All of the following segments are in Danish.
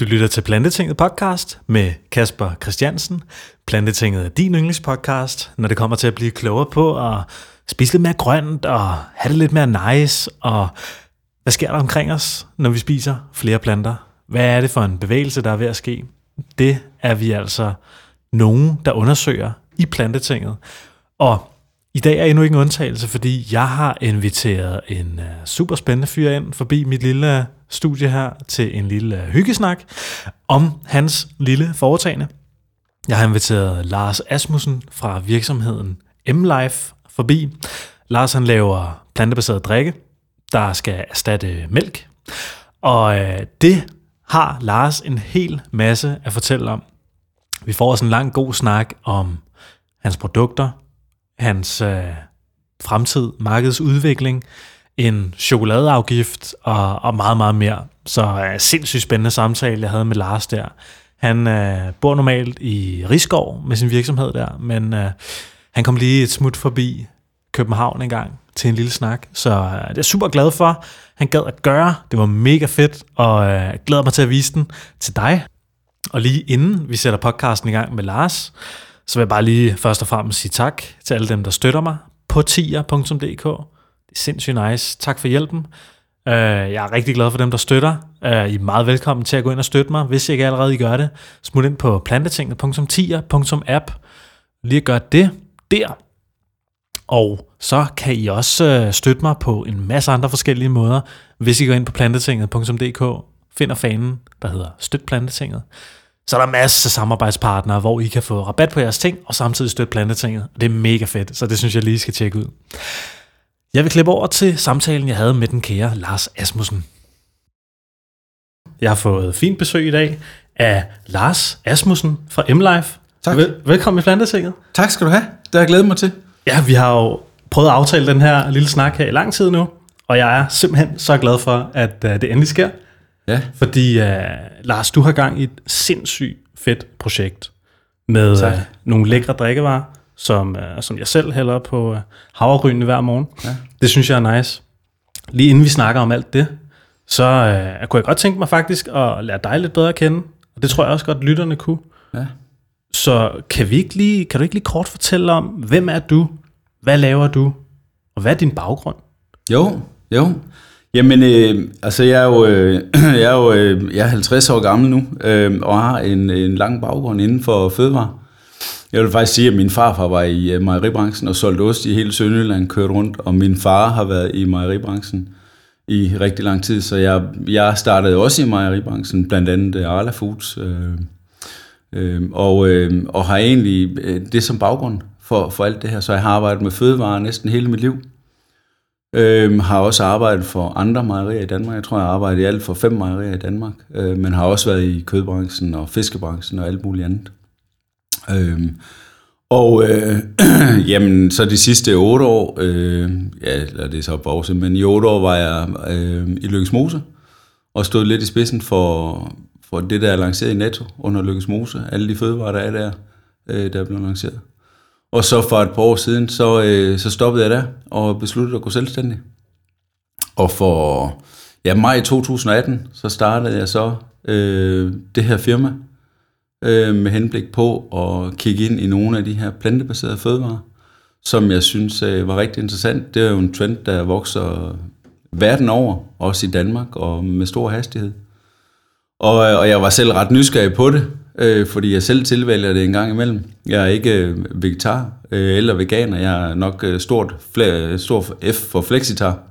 Du lytter til Plantetinget podcast med Kasper Christiansen. Plantetinget er din yndlingspodcast, når det kommer til at blive klogere på at spise lidt mere grønt og have det lidt mere nice. Og hvad sker der omkring os, når vi spiser flere planter? Hvad er det for en bevægelse, der er ved at ske? Det er vi altså nogen, der undersøger i Plantetinget. Og i dag er endnu ikke en undtagelse, fordi jeg har inviteret en øh, super spændende fyr ind forbi mit lille studie her til en lille øh, hyggesnak om hans lille foretagende. Jeg har inviteret Lars Asmussen fra virksomheden M-Life forbi. Lars han laver plantebaseret drikke, der skal erstatte mælk. Og øh, det har Lars en hel masse at fortælle om. Vi får også en lang god snak om hans produkter, hans øh, fremtid, markedsudvikling, en chokoladeafgift og, og meget, meget mere. Så øh, sindssygt spændende samtale, jeg havde med Lars der. Han øh, bor normalt i Rigskov med sin virksomhed der, men øh, han kom lige et smut forbi København en gang til en lille snak, så øh, det er jeg super glad for. Han gad at gøre, det var mega fedt, og øh, glæder mig til at vise den til dig. Og lige inden vi sætter podcasten i gang med Lars, så vil jeg bare lige først og fremmest sige tak til alle dem, der støtter mig på tier.dk. Det er sindssygt nice. Tak for hjælpen. Øh, jeg er rigtig glad for dem, der støtter. Øh, I er meget velkommen til at gå ind og støtte mig, hvis I ikke allerede gør det. Smut ind på plantetinget.tier.app. Lige gør det der. Og så kan I også øh, støtte mig på en masse andre forskellige måder, hvis I går ind på plantetinget.dk, finder fanen, der hedder Støt Plantetinget. Så er der masser af samarbejdspartnere, hvor I kan få rabat på jeres ting, og samtidig støtte plantetinget. Det er mega fedt, så det synes jeg lige skal tjekke ud. Jeg vil klippe over til samtalen, jeg havde med den kære Lars Asmussen. Jeg har fået fint besøg i dag af Lars Asmussen fra M-Life. Tak. Vel- velkommen i Plantetinget. Tak skal du have. Det har jeg glædet mig til. Ja, vi har jo prøvet at aftale den her lille snak her i lang tid nu, og jeg er simpelthen så glad for, at uh, det endelig sker. Ja. Fordi, uh, Lars, du har gang i et sindssygt fedt projekt med Tak. uh, nogle lækre drikkevarer, som, uh, som jeg selv hælder på uh, havregrynene hver morgen. Ja. Det synes jeg er nice. Lige inden vi snakker om alt det, så uh, kunne jeg godt tænke mig faktisk at lære dig lidt bedre at kende. Og det tror jeg også godt, lytterne kunne. ja. Så kan, vi ikke lige, kan du ikke lige kort fortælle om, hvem er du, hvad laver du, og hvad er din baggrund? Jo, jo. Jamen, øh, altså jeg er jo, øh, jeg er jo øh, jeg er 50 år gammel nu, øh, og har en, en lang baggrund inden for fødevare. Jeg vil faktisk sige, at min farfar var i øh, mejeribranchen og solgte ost i hele Sønderjylland, kørte rundt, og min far har været i mejeribranchen i rigtig lang tid, så jeg, jeg startede også i mejeribranchen, blandt andet øh, Arla Foods, øh, øh, og, øh, og har egentlig øh, det som baggrund for, for alt det her, så jeg har arbejdet med fødevarer næsten hele mit liv. Øhm, har også arbejdet for andre mejerier i Danmark. Jeg tror, jeg har arbejdet i alt for fem mejerier i Danmark. Øh, men har også været i kødbranchen og fiskebranchen og alt muligt andet. Øhm, og øh, jamen, så de sidste otte år, øh, ja, eller det er så pause, men i otte år var jeg øh, i Lykkes Mose, og stod lidt i spidsen for, for det, der er lanceret i Netto under Lykkes Mose. Alle de fødevarer, der er der, øh, der er blevet lanceret. Og så for et par år siden, så, øh, så stoppede jeg der og besluttede at gå selvstændig. Og for ja, maj 2018, så startede jeg så øh, det her firma øh, med henblik på at kigge ind i nogle af de her plantebaserede fødevarer, som jeg synes øh, var rigtig interessant. Det er jo en trend, der vokser verden over, også i Danmark, og med stor hastighed. Og, øh, og jeg var selv ret nysgerrig på det, øh, fordi jeg selv tilvælger det en gang imellem. Jeg er ikke øh, vegetar øh, eller veganer, jeg er nok øh, stort, fle, stor F for flexitar.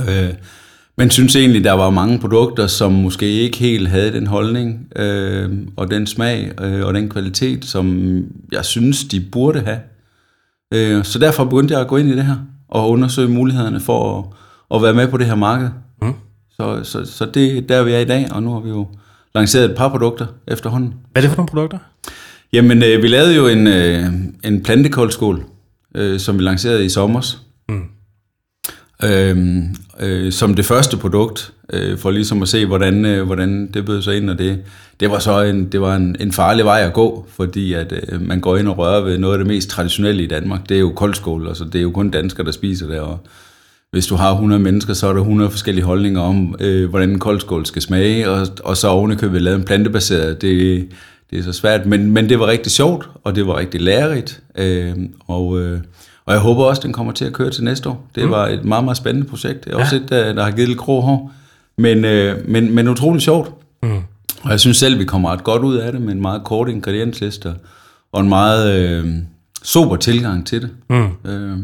Øh, men synes egentlig, der var mange produkter, som måske ikke helt havde den holdning, øh, og den smag, øh, og den kvalitet, som jeg synes, de burde have. Øh, så derfor begyndte jeg at gå ind i det her, og undersøge mulighederne for at, at være med på det her marked. Mm. Så, så, så det er der, vi er i dag, og nu har vi jo lanceret et par produkter efterhånden. Hvad er det for nogle produkter? Jamen, øh, vi lavede jo en, øh, en plantekoldskål, øh, som vi lancerede i sommer. Mm. Øh, øh, som det første produkt, øh, for ligesom at se, hvordan, øh, hvordan det bød sig ind. Og det, det var så en, det var en, en farlig vej at gå, fordi at øh, man går ind og rører ved noget af det mest traditionelle i Danmark. Det er jo koldskål, altså det er jo kun danskere, der spiser det. Og hvis du har 100 mennesker, så er der 100 forskellige holdninger om, øh, hvordan en koldskål skal smage, og, og så ovenikøbet lavet en plantebaseret. Det, det er så svært, men, men det var rigtig sjovt, og det var rigtig lærerigt, øh, og, øh, og jeg håber også, den kommer til at køre til næste år. Det mm. var et meget, meget spændende projekt. Det er ja. også et, der, der har givet lidt grå hår, men, øh, men, men utrolig sjovt. Mm. Og jeg synes selv, vi kommer ret godt ud af det med en meget kort ingrediensliste og en meget øh, sober tilgang til det. Mm. Øh,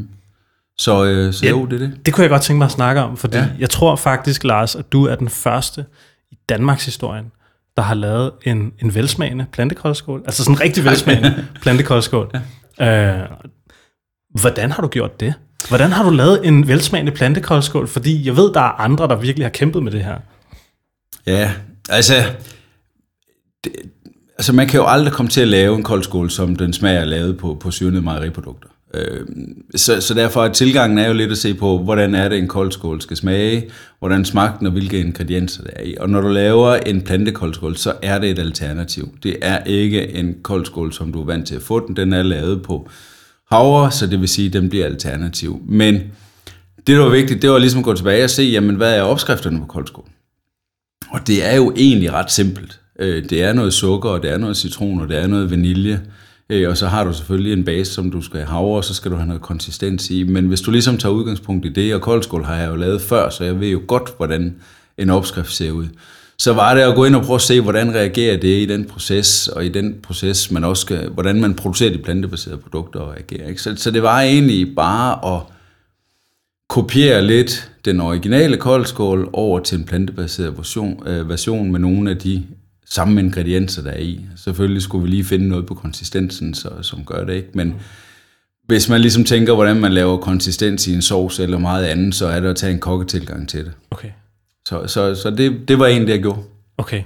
så, øh, så ja, jo, det er det. Det kunne jeg godt tænke mig at snakke om, fordi ja. jeg tror faktisk, Lars, at du er den første i Danmarks historien, der har lavet en, en velsmagende plantekoldskål. Altså sådan en rigtig velsmagende plantekoldskål. Ja. Øh, hvordan har du gjort det? Hvordan har du lavet en velsmagende plantekoldskål? Fordi jeg ved, der er andre, der virkelig har kæmpet med det her. Ja, altså... Det, altså man kan jo aldrig komme til at lave en koldskål, som den smager lavet på, på syrende mejeriprodukter. Øh, så, så derfor er tilgangen er jo lidt at se på, hvordan er det en koldskål skal smage, hvordan smagten den og hvilke ingredienser der er i. Og når du laver en plantekoldskål, så er det et alternativ. Det er ikke en koldskål, som du er vant til at få den. Den er lavet på havre, så det vil sige, at den bliver alternativ. Men det, der var vigtigt, det var ligesom at gå tilbage og se, jamen, hvad er opskrifterne på koldskål? Og det er jo egentlig ret simpelt. Øh, det er noget sukker, og det er noget citron, og det er noget vanilje. Øh, og så har du selvfølgelig en base, som du skal have havre, og så skal du have noget konsistens i. Men hvis du ligesom tager udgangspunkt i det, og koldskål har jeg jo lavet før, så jeg ved jo godt, hvordan en opskrift ser ud. Så var det at gå ind og prøve at se, hvordan reagerer det i den proces, og i den proces, man også skal, hvordan man producerer de plantebaserede produkter og reagerer. Ikke? Så, så det var egentlig bare at kopiere lidt den originale koldskål over til en plantebaseret version, øh, version med nogle af de samme ingredienser, der er i. Selvfølgelig skulle vi lige finde noget på konsistensen, så, som gør det ikke, men hvis man ligesom tænker, hvordan man laver konsistens i en sovs eller meget andet, så er det at tage en kokketilgang til det. Okay. Så, så, så det, det var egentlig det, jeg gjorde. Okay.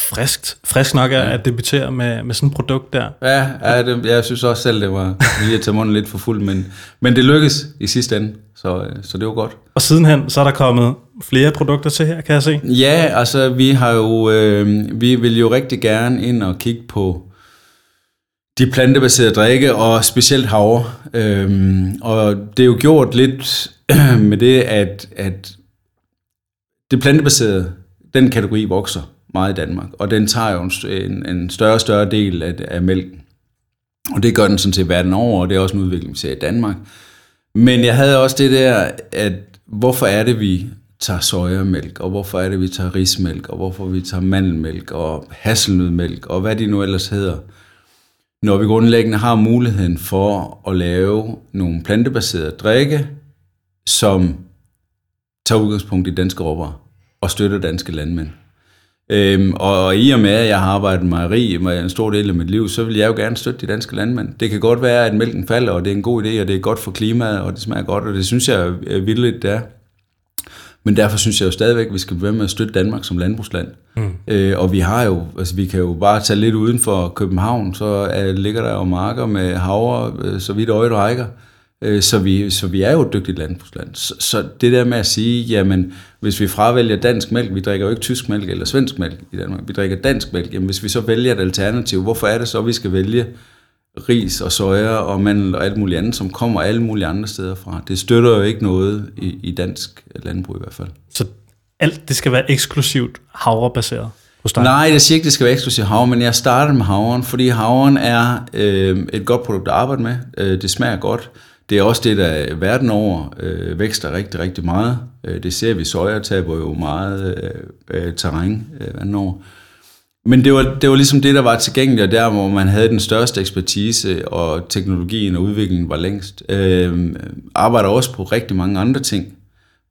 Friskt. Frisk nok er ja. at debutere med, med sådan et produkt der. Ja, ja det, jeg synes også selv, det var lige at tage munden lidt for fuld, men, men det lykkedes i sidste ende, så, så det var godt. Og sidenhen, så er der kommet flere produkter til her, kan jeg se. Ja, altså vi har jo, øh, vi vil jo rigtig gerne ind og kigge på de plantebaserede drikke, og specielt havre. Øhm, og det er jo gjort lidt med det, at, at det plantebaserede, den kategori vokser meget i Danmark, og den tager jo en, en større og større del af, af mælken. Og det gør den sådan set verden over, og det er også en udvikling, vi ser i Danmark. Men jeg havde også det der, at hvorfor er det, vi tager sojamælk, og hvorfor er det, vi tager rismælk, og hvorfor vi tager mandelmælk, og hasselnødmælk, og hvad de nu ellers hedder. Når vi grundlæggende har muligheden for at lave nogle plantebaserede drikke, som tager udgangspunkt i danske råvarer og støtter danske landmænd. Øhm, og, og i og med, at jeg har arbejdet med mejeri med en stor del af mit liv, så vil jeg jo gerne støtte de danske landmænd. Det kan godt være, at mælken falder, og det er en god idé, og det er godt for klimaet, og det smager godt, og det synes jeg er vildt, det er. Men derfor synes jeg jo stadigvæk, at vi skal være med at støtte Danmark som landbrugsland. Mm. Øh, og vi har jo, altså vi kan jo bare tage lidt uden for København, så er, ligger der jo marker med havre, øh, så vidt øjet rækker. Øh, så vi, så vi er jo et dygtigt landbrugsland. Så, så det der med at sige, jamen, hvis vi fravælger dansk mælk, vi drikker jo ikke tysk mælk eller svensk mælk i Danmark, vi drikker dansk mælk, jamen hvis vi så vælger et alternativ, hvorfor er det så, at vi skal vælge ris og soja og mandel og alt muligt andet, som kommer alle mulige andre steder fra? Det støtter jo ikke noget i, i dansk landbrug i hvert fald. Så alt det skal være eksklusivt havrebaseret? hos dig? Nej, jeg siger ikke, det skal være eksklusivt havre, men jeg startede med havren, fordi havren er øh, et godt produkt at arbejde med. Øh, det smager godt. Det er også det, der verden over øh, vækster rigtig, rigtig meget. Øh, det ser vi, soja taber jo meget øh, øh terræn øh, verden over. Men det var, det var ligesom det, der var tilgængeligt, og der, hvor man havde den største ekspertise, og teknologien og udviklingen var længst. Øh, arbejder også på rigtig mange andre ting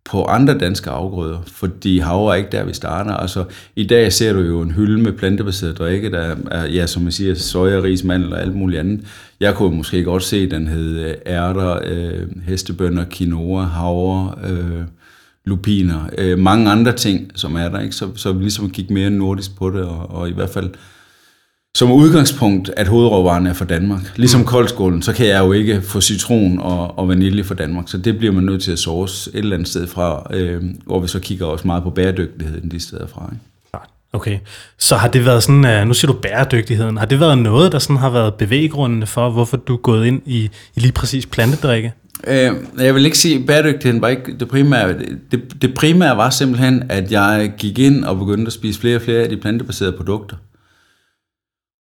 på andre danske afgrøder, fordi havre er ikke der, vi starter. Altså, i dag ser du jo en hylde med plantebaseret drikke, der er, ja, som man siger, soja, ris, mandel og alt muligt andet. Jeg kunne måske godt se, at den hed øh, ærter, øh, hestebønder, quinoa, havre, øh, lupiner, øh, mange andre ting, som er der. Ikke? Så, så vi ligesom gik mere nordisk på det, og, og i hvert fald som udgangspunkt, at hovedråvaren er fra Danmark. Ligesom mm. koldskålen, så kan jeg jo ikke få citron og, og vanilje fra Danmark, så det bliver man nødt til at source et eller andet sted fra, øh, hvor vi så kigger også meget på bæredygtigheden de steder fra. Ikke? Okay, så har det været sådan, uh, nu siger du bæredygtigheden, har det været noget, der sådan har været bevæggrundene for, hvorfor du er gået ind i, i lige præcis plantedrikke? Øh, jeg vil ikke sige, at bæredygtigheden var ikke det primære. Det, det primære var simpelthen, at jeg gik ind og begyndte at spise flere og flere af de plantebaserede produkter.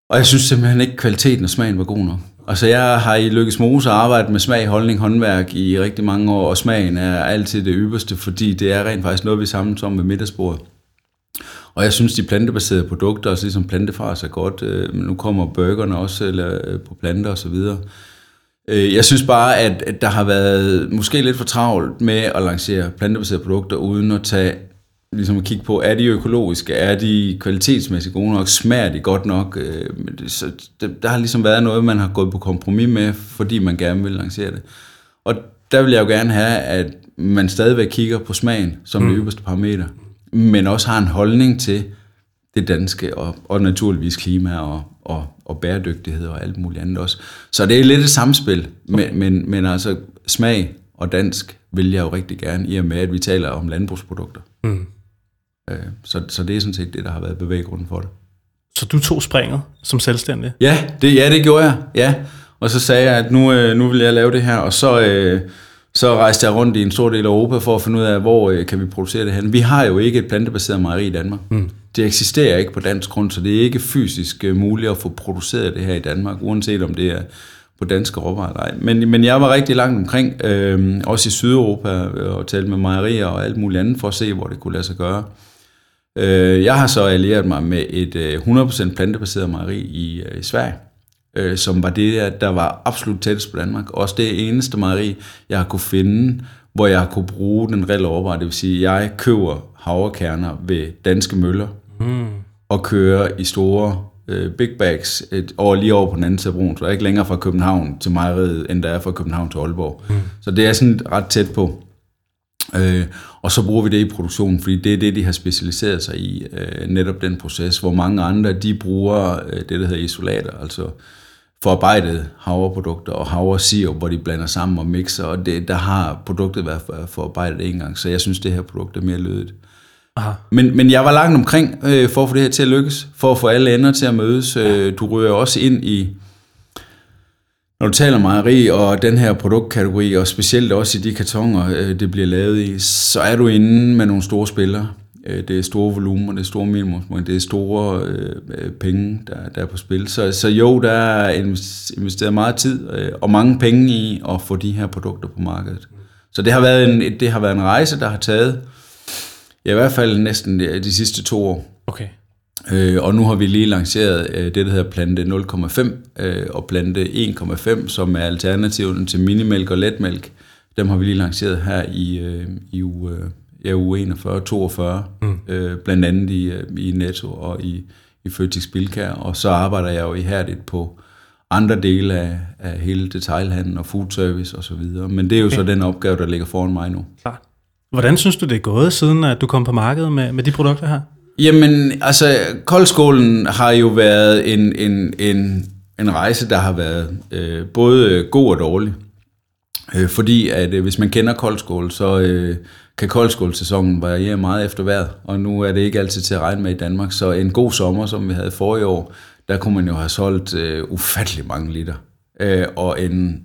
Og jeg synes simpelthen ikke, at kvaliteten og smagen var god nok. Altså jeg har i Lykkes Mose arbejdet med smag, holdning, håndværk i rigtig mange år, og smagen er altid det ypperste, fordi det er rent faktisk noget, vi samles om ved middagsbordet. Og jeg synes, de plantebaserede produkter, også ligesom plantefars er godt, øh, men nu kommer burgerne også eller, øh, på planter og så videre. Øh, jeg synes bare, at der har været måske lidt for travlt med at lancere plantebaserede produkter, uden at tage ligesom at kigge på, er de økologiske, er de kvalitetsmæssigt gode nok, smager de godt nok. Øh, så der har ligesom været noget, man har gået på kompromis med, fordi man gerne vil lancere det. Og der vil jeg jo gerne have, at man stadigvæk kigger på smagen som mm. det øverste parameter, men også har en holdning til det danske, og, og naturligvis klima og, og, og bæredygtighed og alt muligt andet også. Så det er lidt et samspil, okay. men, men, men altså smag og dansk vil jeg jo rigtig gerne, i og med at vi taler om landbrugsprodukter. Mm. Øh, så, så det er sådan set det, der har været bevæggrunden for det. Så du tog springet som selvstændig? Ja, det, ja, det gjorde jeg. Ja. Og så sagde jeg, at nu, øh, nu vil jeg lave det her, og så, øh, så rejste jeg rundt i en stor del af Europa for at finde ud af, hvor øh, kan vi producere det her. Vi har jo ikke et plantebaseret mejeri i Danmark. Mm. Det eksisterer ikke på dansk grund, så det er ikke fysisk muligt at få produceret det her i Danmark, uanset om det er på danske råvarer. Nej. Men, men jeg var rigtig langt omkring, øh, også i Sydeuropa, og talte med mejerier og alt muligt andet, for at se, hvor det kunne lade sig gøre. Øh, jeg har så allieret mig med et 100% øh, plantebaseret mejeri i, øh, i Sverige, som var det, der var absolut tættest på Danmark. Også det eneste mejeri, jeg har kunne finde, hvor jeg har kunne bruge den reelle råvare. Det vil sige, at jeg køber havrekerner ved danske møller mm. og kører i store øh, big bags et år lige over på den anden side af broen, så er ikke længere fra København til mejeriet, end der er fra København til Aalborg. Mm. Så det er sådan ret tæt på. Øh, og så bruger vi det i produktionen, fordi det er det, de har specialiseret sig i, øh, netop den proces, hvor mange andre, de bruger øh, det, der hedder isolater, altså forarbejdet havreprodukter og havresirup, hvor de blander sammen og mixer, og det, der har produktet været forarbejdet en gang, så jeg synes, det her produkt er mere lødigt. Aha. Men, men jeg var langt omkring øh, for at få det her til at lykkes, for at få alle ender til at mødes. Øh, du rører også ind i, når du taler mejeri og den her produktkategori, og specielt også i de kartonger, øh, det bliver lavet i, så er du inde med nogle store spillere. Øh, det er store volumer, det er store minimumsmål, det er store øh, øh, penge, der, der er på spil. Så, så jo, der er investeret meget tid øh, og mange penge i at få de her produkter på markedet. Så det har været en, det har været en rejse, der har taget ja, i hvert fald næsten de sidste to år. Okay. Øh, og nu har vi lige lanceret øh, det, der hedder plante 0,5 øh, og plante 1,5, som er alternativen til minimælk og letmælk. Dem har vi lige lanceret her i, øh, i uge, ja, uge 41, 42, mm. øh, blandt andet i, øh, i Netto og i, i Føtex Bilkær. Og så arbejder jeg jo ihærdigt på andre dele af, af hele detailhandlen og food service osv. Men det er jo okay. så den opgave, der ligger foran mig nu. Klar. Hvordan synes du, det er gået, siden at du kom på markedet med, med de produkter her? Jamen, altså, koldskolen har jo været en, en, en, en rejse, der har været øh, både god og dårlig. Øh, fordi at øh, hvis man kender koldskål, så øh, kan koldskålsæsonen variere meget efter vejret, og nu er det ikke altid til at regne med i Danmark. Så en god sommer, som vi havde forrige år, der kunne man jo have solgt øh, ufattelig mange liter. Øh, og en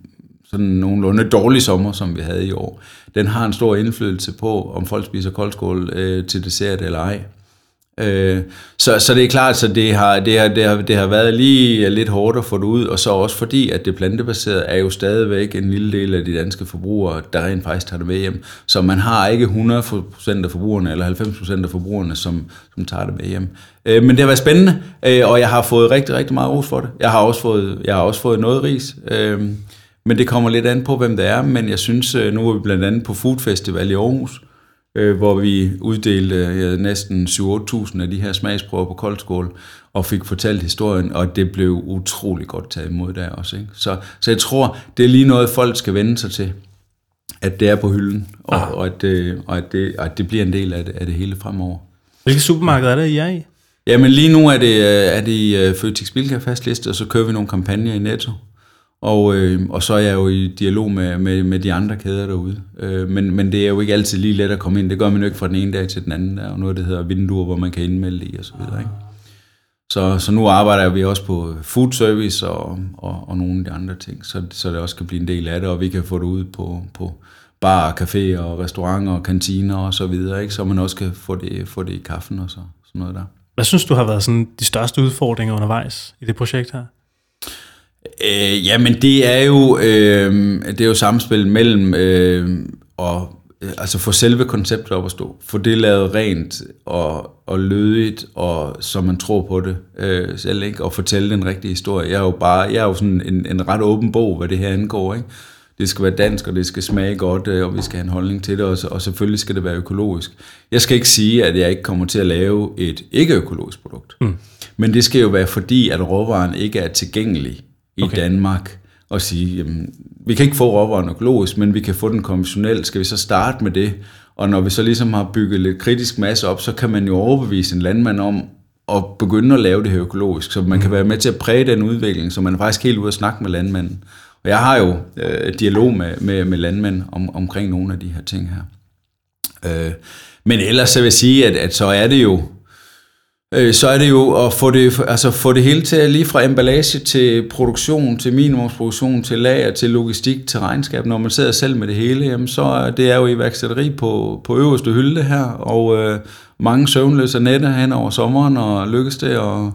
sådan nogenlunde dårlig sommer, som vi havde i år, den har en stor indflydelse på, om folk spiser koldskål øh, til dessert eller ej. Øh, så, så det er klart, så det har, det, har, det, har, det har været lige øh, lidt hårdt at få det ud, og så også fordi, at det plantebaserede er jo stadigvæk en lille del af de danske forbrugere, der rent faktisk tager det med hjem. Så man har ikke 100% af forbrugerne, eller 90% af forbrugerne, som, som tager det med hjem. Øh, men det har været spændende, øh, og jeg har fået rigtig, rigtig meget ros for det. Jeg har også fået, jeg har også fået noget ris. Øh, men det kommer lidt an på, hvem det er. Men jeg synes, øh, nu er vi blandt andet på Food Festival i Aarhus, øh, hvor vi uddelte ja, næsten 7-8.000 af de her smagsprøver på koldskål, og fik fortalt historien, og det blev utrolig godt taget imod der også. Ikke? Så, så jeg tror, det er lige noget, folk skal vende sig til, at det er på hylden, og, og, at, det, og at, det, at det bliver en del af det, af det hele fremover. Hvilke supermarked er det, I er i? Jamen lige nu er det, øh, er det i øh, Føtex Bilka fastliste, og så kører vi nogle kampagner i Netto. Og, øh, og så er jeg jo i dialog med, med, med de andre kæder derude. Øh, men, men det er jo ikke altid lige let at komme ind. Det gør man jo ikke fra den ene dag til den anden. Der er jo noget, der hedder vinduer, hvor man kan indmelde i og så videre. Ikke? Så, så nu arbejder vi også på food service og, og, og nogle af de andre ting, så, så det også kan blive en del af det, og vi kan få det ud på, på bar, caféer og restauranter og kantiner og så videre, ikke? så man også kan få det, få det i kaffen og så, sådan noget der. Hvad synes du har været sådan de største udfordringer undervejs i det projekt her? Øh, jamen det er jo øh, det er jo samspil mellem øh, og øh, altså få selve konceptet op at stå, få det lavet rent og, og lødigt, og så man tror på det øh, selv, ikke? og fortælle den rigtige historie. Jeg er jo bare, jeg er jo sådan en, en ret åben bog, hvad det her angår, ikke? Det skal være dansk, og det skal smage godt, øh, og vi skal have en holdning til det, og, og selvfølgelig skal det være økologisk. Jeg skal ikke sige, at jeg ikke kommer til at lave et ikke-økologisk produkt. Mm. Men det skal jo være fordi, at råvaren ikke er tilgængelig i okay. Danmark og sige, jamen, vi kan ikke få råvaren økologisk, men vi kan få den konventionelt. Skal vi så starte med det? Og når vi så ligesom har bygget lidt kritisk masse op, så kan man jo overbevise en landmand om at begynde at lave det her økologisk, så man kan være med til at præge den udvikling, så man er faktisk helt ude at snakke med landmanden. Og jeg har jo øh, dialog med, med, med landmænd om, omkring nogle af de her ting her. Øh, men ellers så vil jeg sige, at, at så er det jo øh, så er det jo at få det, altså få det hele til, lige fra emballage til produktion, til minimumsproduktion, til lager, til logistik, til regnskab. Når man sidder selv med det hele, jamen så er det er jo iværksætteri på, på øverste hylde her, og øh, mange søvnløse nætter hen over sommeren, og lykkes det at,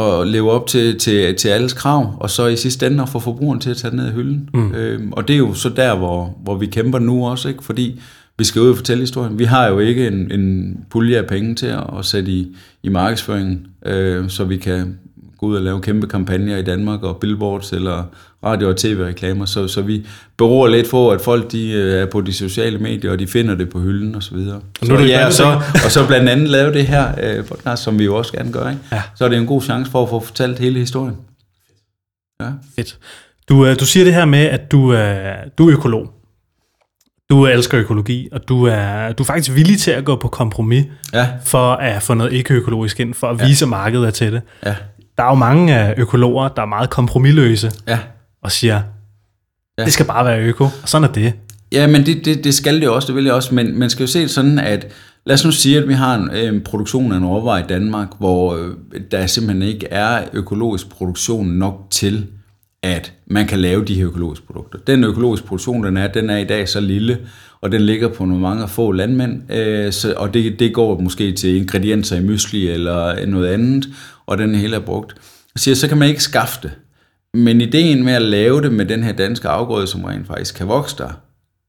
at leve op til, til, til alles krav, og så i sidste ende at få forbrugeren til at tage ned af hylden. Mm. Øh, og det er jo så der, hvor, hvor vi kæmper nu også, ikke? fordi vi skal ud og fortælle historien. Vi har jo ikke en, en pulje af penge til at, at sætte i, i markedsføringen, øh, så vi kan gå ud og lave kæmpe kampagner i Danmark, og billboards eller radio- og tv-reklamer, så, så vi beror lidt på, at folk de øh, er på de sociale medier, og de finder det på hylden og så videre. Og, så, ja, og, så, og så blandt andet lave det her øh, podcast, som vi jo også gerne gør, ikke? Ja. så er det en god chance for at få fortalt hele historien. Ja. Fedt. Du, øh, du siger det her med, at du, du er økolog. Du elsker økologi, og du er, du er faktisk villig til at gå på kompromis ja. for at få noget ikke-økologisk ind, for at vise, ja. markedet er til det. Ja. Der er jo mange økologer, der er meget kompromilløse ja. og siger, ja. det skal bare være øko, og sådan er det. Ja, men det, det, det skal det også, det vil jeg også, men man skal jo se det sådan, at lad os nu sige, at vi har en, en produktion af en råvare i Danmark, hvor øh, der simpelthen ikke er økologisk produktion nok til, at man kan lave de her økologiske produkter. Den økologiske produktion, den er, den er i dag så lille, og den ligger på nogle mange få landmænd, øh, så, og det, det går måske til ingredienser i mysli eller noget andet, og den hele er brugt. Jeg siger, så kan man ikke skaffe det. Men ideen med at lave det med den her danske afgrøde, som rent faktisk kan vokse der,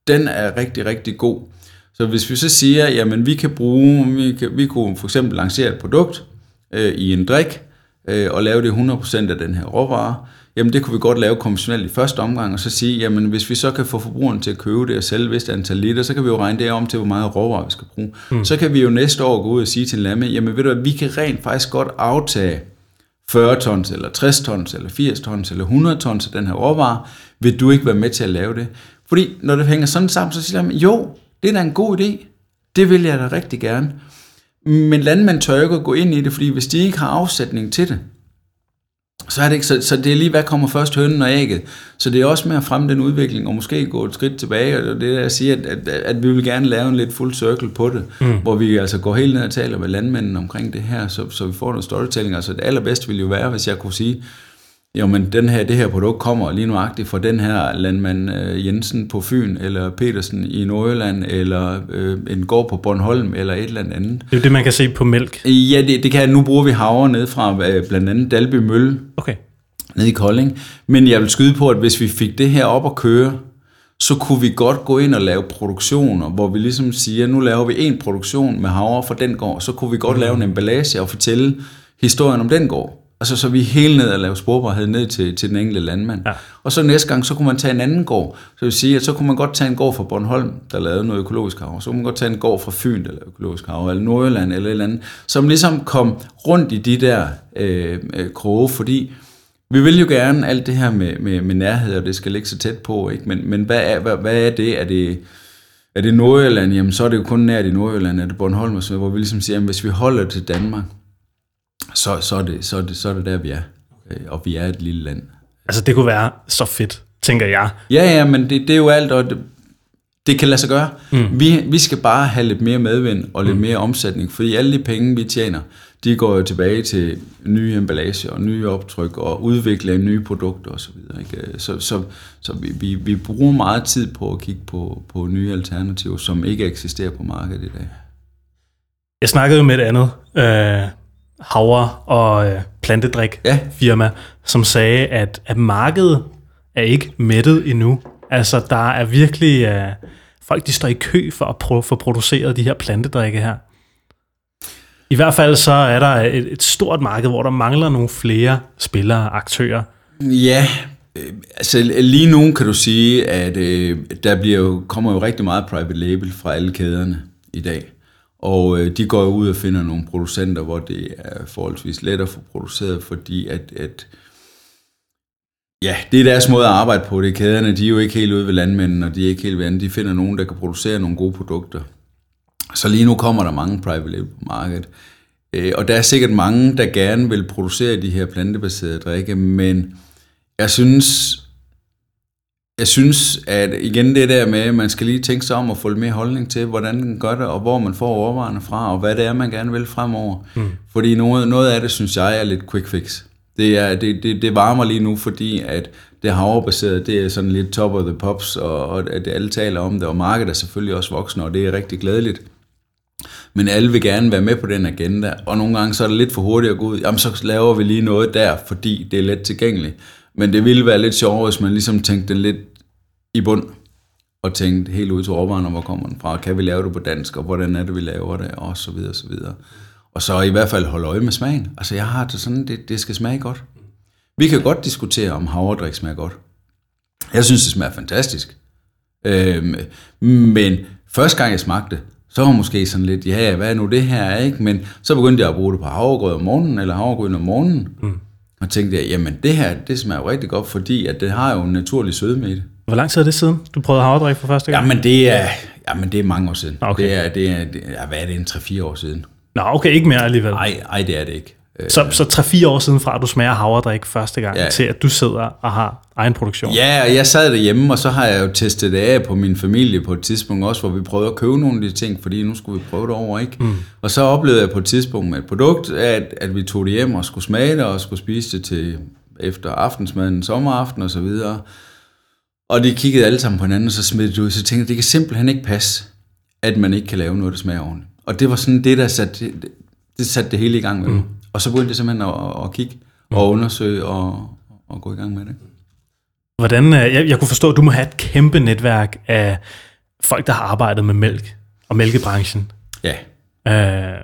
den er rigtig, rigtig god. Så hvis vi så siger, jamen vi kan bruge, vi, kan, vi kunne for eksempel lancere et produkt øh, i en drik, øh, og lave det 100% af den her råvare, jamen det kunne vi godt lave konventionelt i første omgang, og så sige, jamen hvis vi så kan få forbrugeren til at købe det og sælge et vist antal liter, så kan vi jo regne det om til, hvor meget råvarer vi skal bruge. Mm. Så kan vi jo næste år gå ud og sige til en lamme, jamen ved du hvad, vi kan rent faktisk godt aftage 40 tons, eller 60 tons, eller 80 tons, eller 100 tons af den her råvare, vil du ikke være med til at lave det? Fordi når det hænger sådan sammen, så siger man, jo, det er da en god idé. Det vil jeg da rigtig gerne. Men landmænd tør ikke at gå ind i det, fordi hvis de ikke har afsætning til det, så er det ikke, så, så det er lige, hvad kommer først, hønnen og ægget. Så det er også med at fremme den udvikling, og måske gå et skridt tilbage, og det er at sige, at, at, at vi vil gerne lave en lidt fuld cirkel på det, mm. hvor vi altså går helt ned og taler med landmændene omkring det her, så, så vi får noget storytelling. Altså det allerbedste ville jo være, hvis jeg kunne sige, jo, men den her, det her produkt kommer lige nuagtigt fra den her landmand øh, Jensen på Fyn, eller Petersen i Nordjylland, eller øh, en gård på Bornholm, eller et eller andet. Det er jo det, man kan se på mælk. Ja, det, det kan Nu bruger vi havre ned fra øh, blandt andet Dalby Mølle, okay. ned i Kolding. Men jeg vil skyde på, at hvis vi fik det her op at køre, så kunne vi godt gå ind og lave produktioner, hvor vi ligesom siger, nu laver vi en produktion med havre fra den gård, så kunne vi godt mm. lave en emballage og fortælle historien om den gård. Altså, så vi hele ned og lave sporbarhed ned til, til den enkelte landmand. Ja. Og så næste gang, så kunne man tage en anden gård. Så vil sige, at så kunne man godt tage en gård fra Bornholm, der lavede noget økologisk hav. Så kunne man godt tage en gård fra Fyn, der lavede økologisk hav, eller Nordjylland, eller et eller andet. Som ligesom kom rundt i de der øh, øh, kroge, fordi vi vil jo gerne alt det her med, med, med nærhed, og det skal ligge så tæt på, ikke? Men, men hvad, er, hvad, hvad er det? Er det er det Nordjylland, jamen så er det jo kun nært i Nordjylland, er det Bornholm og så, hvor vi ligesom siger, at hvis vi holder til Danmark, så, så, er det, så, er det, så er det der, vi er. Okay. Og vi er et lille land. Altså, det kunne være så fedt, tænker jeg. Ja, ja, men det, det er jo alt, og det, det kan lade sig gøre. Mm. Vi, vi skal bare have lidt mere medvind og lidt mm. mere omsætning, fordi alle de penge, vi tjener, de går jo tilbage til nye emballager og nye optryk og udvikle nye produkter osv. Ikke? Så, så, så vi, vi, vi bruger meget tid på at kigge på, på nye alternativer, som ikke eksisterer på markedet i dag. Jeg snakkede jo med et andet øh, havre- og øh, plantedrik Ja. firma, som sagde, at, at markedet er ikke mættet endnu. Altså, der er virkelig... Øh, folk, de står i kø for at prøve, få produceret de her plantedrikke her. I hvert fald så er der et, et stort marked, hvor der mangler nogle flere spillere, aktører. Ja, øh, altså lige nu kan du sige, at øh, der bliver jo, kommer jo rigtig meget private label fra alle kæderne i dag. Og øh, de går ud og finder nogle producenter, hvor det er forholdsvis let at få produceret, fordi at, at ja, det er deres måde at arbejde på. Det er kæderne, de er jo ikke helt ude ved landmændene, og de er ikke helt ved andet. De finder nogen, der kan producere nogle gode produkter. Så lige nu kommer der mange private label på markedet. Øh, Og der er sikkert mange, der gerne vil producere de her plantebaserede drikke, men jeg synes, jeg synes, at igen det der med, at man skal lige tænke sig om at få lidt mere holdning til, hvordan den gør det, og hvor man får overvarerne fra, og hvad det er, man gerne vil fremover. Mm. Fordi noget, noget af det, synes jeg, er lidt quick fix. Det, er, det, det, det varmer lige nu, fordi at det havrebaserede, det er sådan lidt top of the pops, og, og at alle taler om det, og markedet er selvfølgelig også voksende, og det er rigtig glædeligt. Men alle vil gerne være med på den agenda, og nogle gange så er det lidt for hurtigt at gå ud, jamen så laver vi lige noget der, fordi det er let tilgængeligt. Men det ville være lidt sjovere, hvis man ligesom tænkte den lidt i bund, og tænkte helt ud til råvarerne, hvor kommer den fra, kan vi lave det på dansk, og hvordan er det, vi laver det, og så videre, og så videre. Og så i hvert fald holde øje med smagen. Altså jeg har det sådan, det, det skal smage godt. Vi kan godt diskutere, om havredrik smager godt. Jeg synes, det smager fantastisk. Øhm, men første gang jeg smagte, så var måske sådan lidt, ja, hvad er nu det her, ikke? Men så begyndte jeg at bruge det på havregrød om morgenen, eller havregryn om morgenen. Mm. Og tænkte jeg, jamen det her, det smager jo rigtig godt, fordi at det har jo en naturlig sødme i det. Hvor lang tid er det siden, du prøvede havredrik for første gang? Jamen det er, jamen, det er mange år siden. Okay. Det er, det er, det er, hvad er det, en 3-4 år siden? Nå, okay, ikke mere alligevel. Nej, ej, det er det ikke. Øh, Så, så 3-4 år siden fra, at du smager havredrik første gang, ja. Til at du sidder og har egen produktion. Ja, og jeg sad derhjemme, og så har jeg jo testet det af på min familie på et tidspunkt også, hvor vi prøvede at købe nogle af de ting, fordi nu skulle vi prøve det over, ikke? Mm. Og så oplevede jeg på et tidspunkt med et produkt, at, at vi tog det hjem og skulle smage det, og skulle spise det til efter aftensmaden, sommeraften og så videre. Og de kiggede alle sammen på hinanden, og så smed det ud, så tænkte jeg, det kan simpelthen ikke passe, at man ikke kan lave noget, der smager ordentligt. Og det var sådan det, der satte det, det, satte det hele i gang med mm. Og så begyndte jeg simpelthen at, at, kigge og undersøge og, og gå i gang med det. Hvordan, øh, jeg, jeg kunne forstå, at du må have et kæmpe netværk af folk, der har arbejdet med mælk og mælkebranchen. Ja, Øh,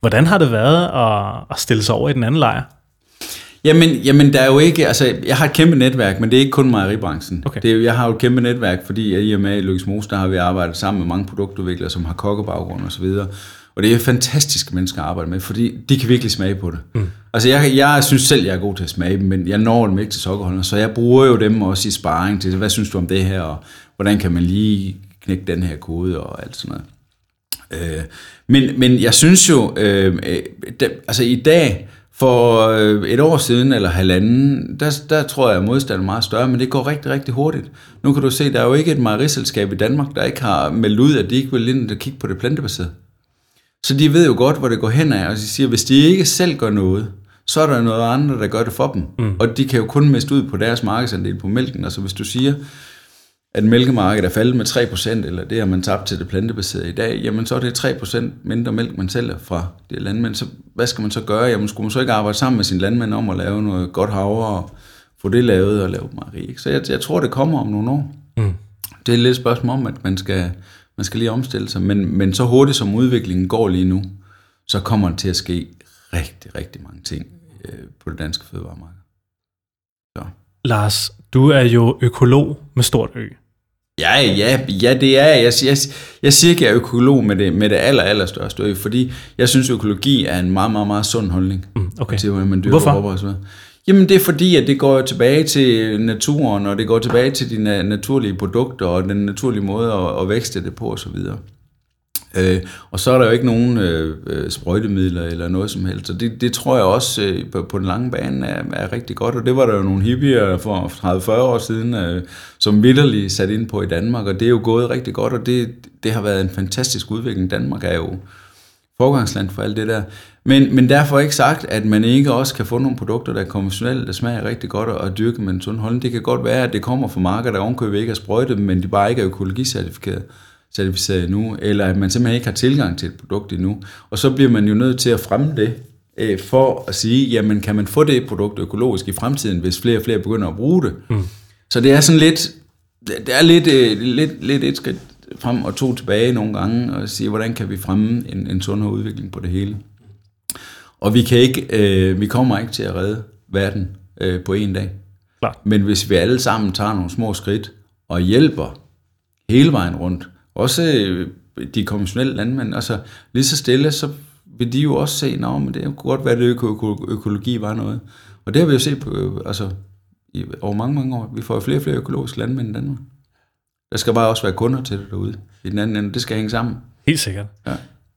hvordan har det været at, at stille sig over i den anden lejr? Jamen, jamen, der er jo ikke, altså, jeg har et kæmpe netværk, men det er ikke kun mejeribranchen. Okay. Det er, jeg har jo et kæmpe netværk, fordi at i og med i Lykkes Mose, der har vi arbejdet sammen med mange produktudviklere, som har kokkebaggrund og så videre. Og det er fantastiske mennesker at arbejde med, fordi de kan virkelig smage på det. Mm. Altså, jeg, jeg synes selv, jeg er god til at smage dem, men jeg når dem ikke til sukkerholdene, så jeg bruger jo dem også i sparring til, hvad synes du om det her, og hvordan kan man lige knække den her kode og alt sådan noget. Øh, men, men jeg synes jo, øh, øh, da, altså i dag, for øh, et år siden eller halvanden, der, der tror jeg, at modstanden er meget større, men det går rigtig, rigtig hurtigt. Nu kan du se, der er jo ikke et mejeriselskab i Danmark, der ikke har meldt ud, at de ikke vil ind og kigge på det plantebaserede. Så de ved jo godt, hvor det går hen af, og de siger, hvis de ikke selv gør noget, så er der noget andre, der gør det for dem. Mm. Og de kan jo kun miste ud på deres markedsandel på mælken. Altså hvis du siger, at mælkemarkedet er faldet med 3%, eller det har man tabt til det plantebaserede i dag, jamen så er det 3% mindre mælk, man sælger fra det landmænd. Så hvad skal man så gøre? Jamen skulle man så ikke arbejde sammen med sin landmænd om at lave noget godt havre og få det lavet og lave mejeri? Så jeg, jeg tror, det kommer om nogle år. Mm. Det er lidt et spørgsmål om, at man skal, man skal lige omstille sig. Men, men så hurtigt som udviklingen går lige nu, så kommer der til at ske rigtig, rigtig mange ting øh, på det danske fødevaremarked. Så. Lars, du er jo økolog med stort ø. Ja, ja, ja, det er jeg. Jeg, jeg, jeg siger ikke, at jeg er økolog med det, med det aller, aller største øje, fordi jeg synes, økologi er en meget, meget, meget sund holdning. Mm, okay. Til, hvordan man dyrker Hvorfor? råvarer og så videre. Jamen det er fordi, at det går jo tilbage til naturen, og det går tilbage til de naturlige produkter, og den naturlige måde at, at vækste det på og så videre. Øh, og så er der jo ikke nogen øh, øh, sprøjtemidler eller noget som helst, så det, det tror jeg også øh, på, på den lange bane er, er rigtig godt, og det var der jo nogle hippier for 30-40 år siden, øh, som vidderligt sat ind på i Danmark, og det er jo gået rigtig godt, og det, det har været en fantastisk udvikling. Danmark er jo forgangsland for alt det der. Men, men derfor ikke sagt, at man ikke også kan få nogle produkter, der er konventionelle, der smager rigtig godt og dyrke med en sund holdning. Det kan godt være, at det kommer fra marker, der ovenkøbet ikke er sprøjtet, men de bare ikke er økologicertificeret certificeret endnu, eller at man simpelthen ikke har tilgang til et produkt endnu. Og så bliver man jo nødt til at fremme det, øh, for at sige, jamen kan man få det produkt økologisk i fremtiden, hvis flere og flere begynder at bruge det. Mm. Så det er sådan lidt, det er lidt, øh, lidt, lidt et skridt frem og to tilbage nogle gange, og sige, hvordan kan vi fremme en, en sundere udvikling på det hele. Og vi kan ikke, øh, vi kommer ikke til at redde verden øh, på en dag. Klar. Men hvis vi alle sammen tager nogle små skridt og hjælper hele vejen rundt, også øh, de konventionelle landmænd, altså lige så stille, så vil de jo også se, at men det kunne godt være, at øko- økologi var noget. Og det har vi jo set på, øh, altså, i, over mange, mange år. Vi får jo flere og flere økologiske landmænd i Danmark. Der skal bare også være kunder til det derude. I den anden ende, det skal hænge sammen. Helt sikkert. Ja.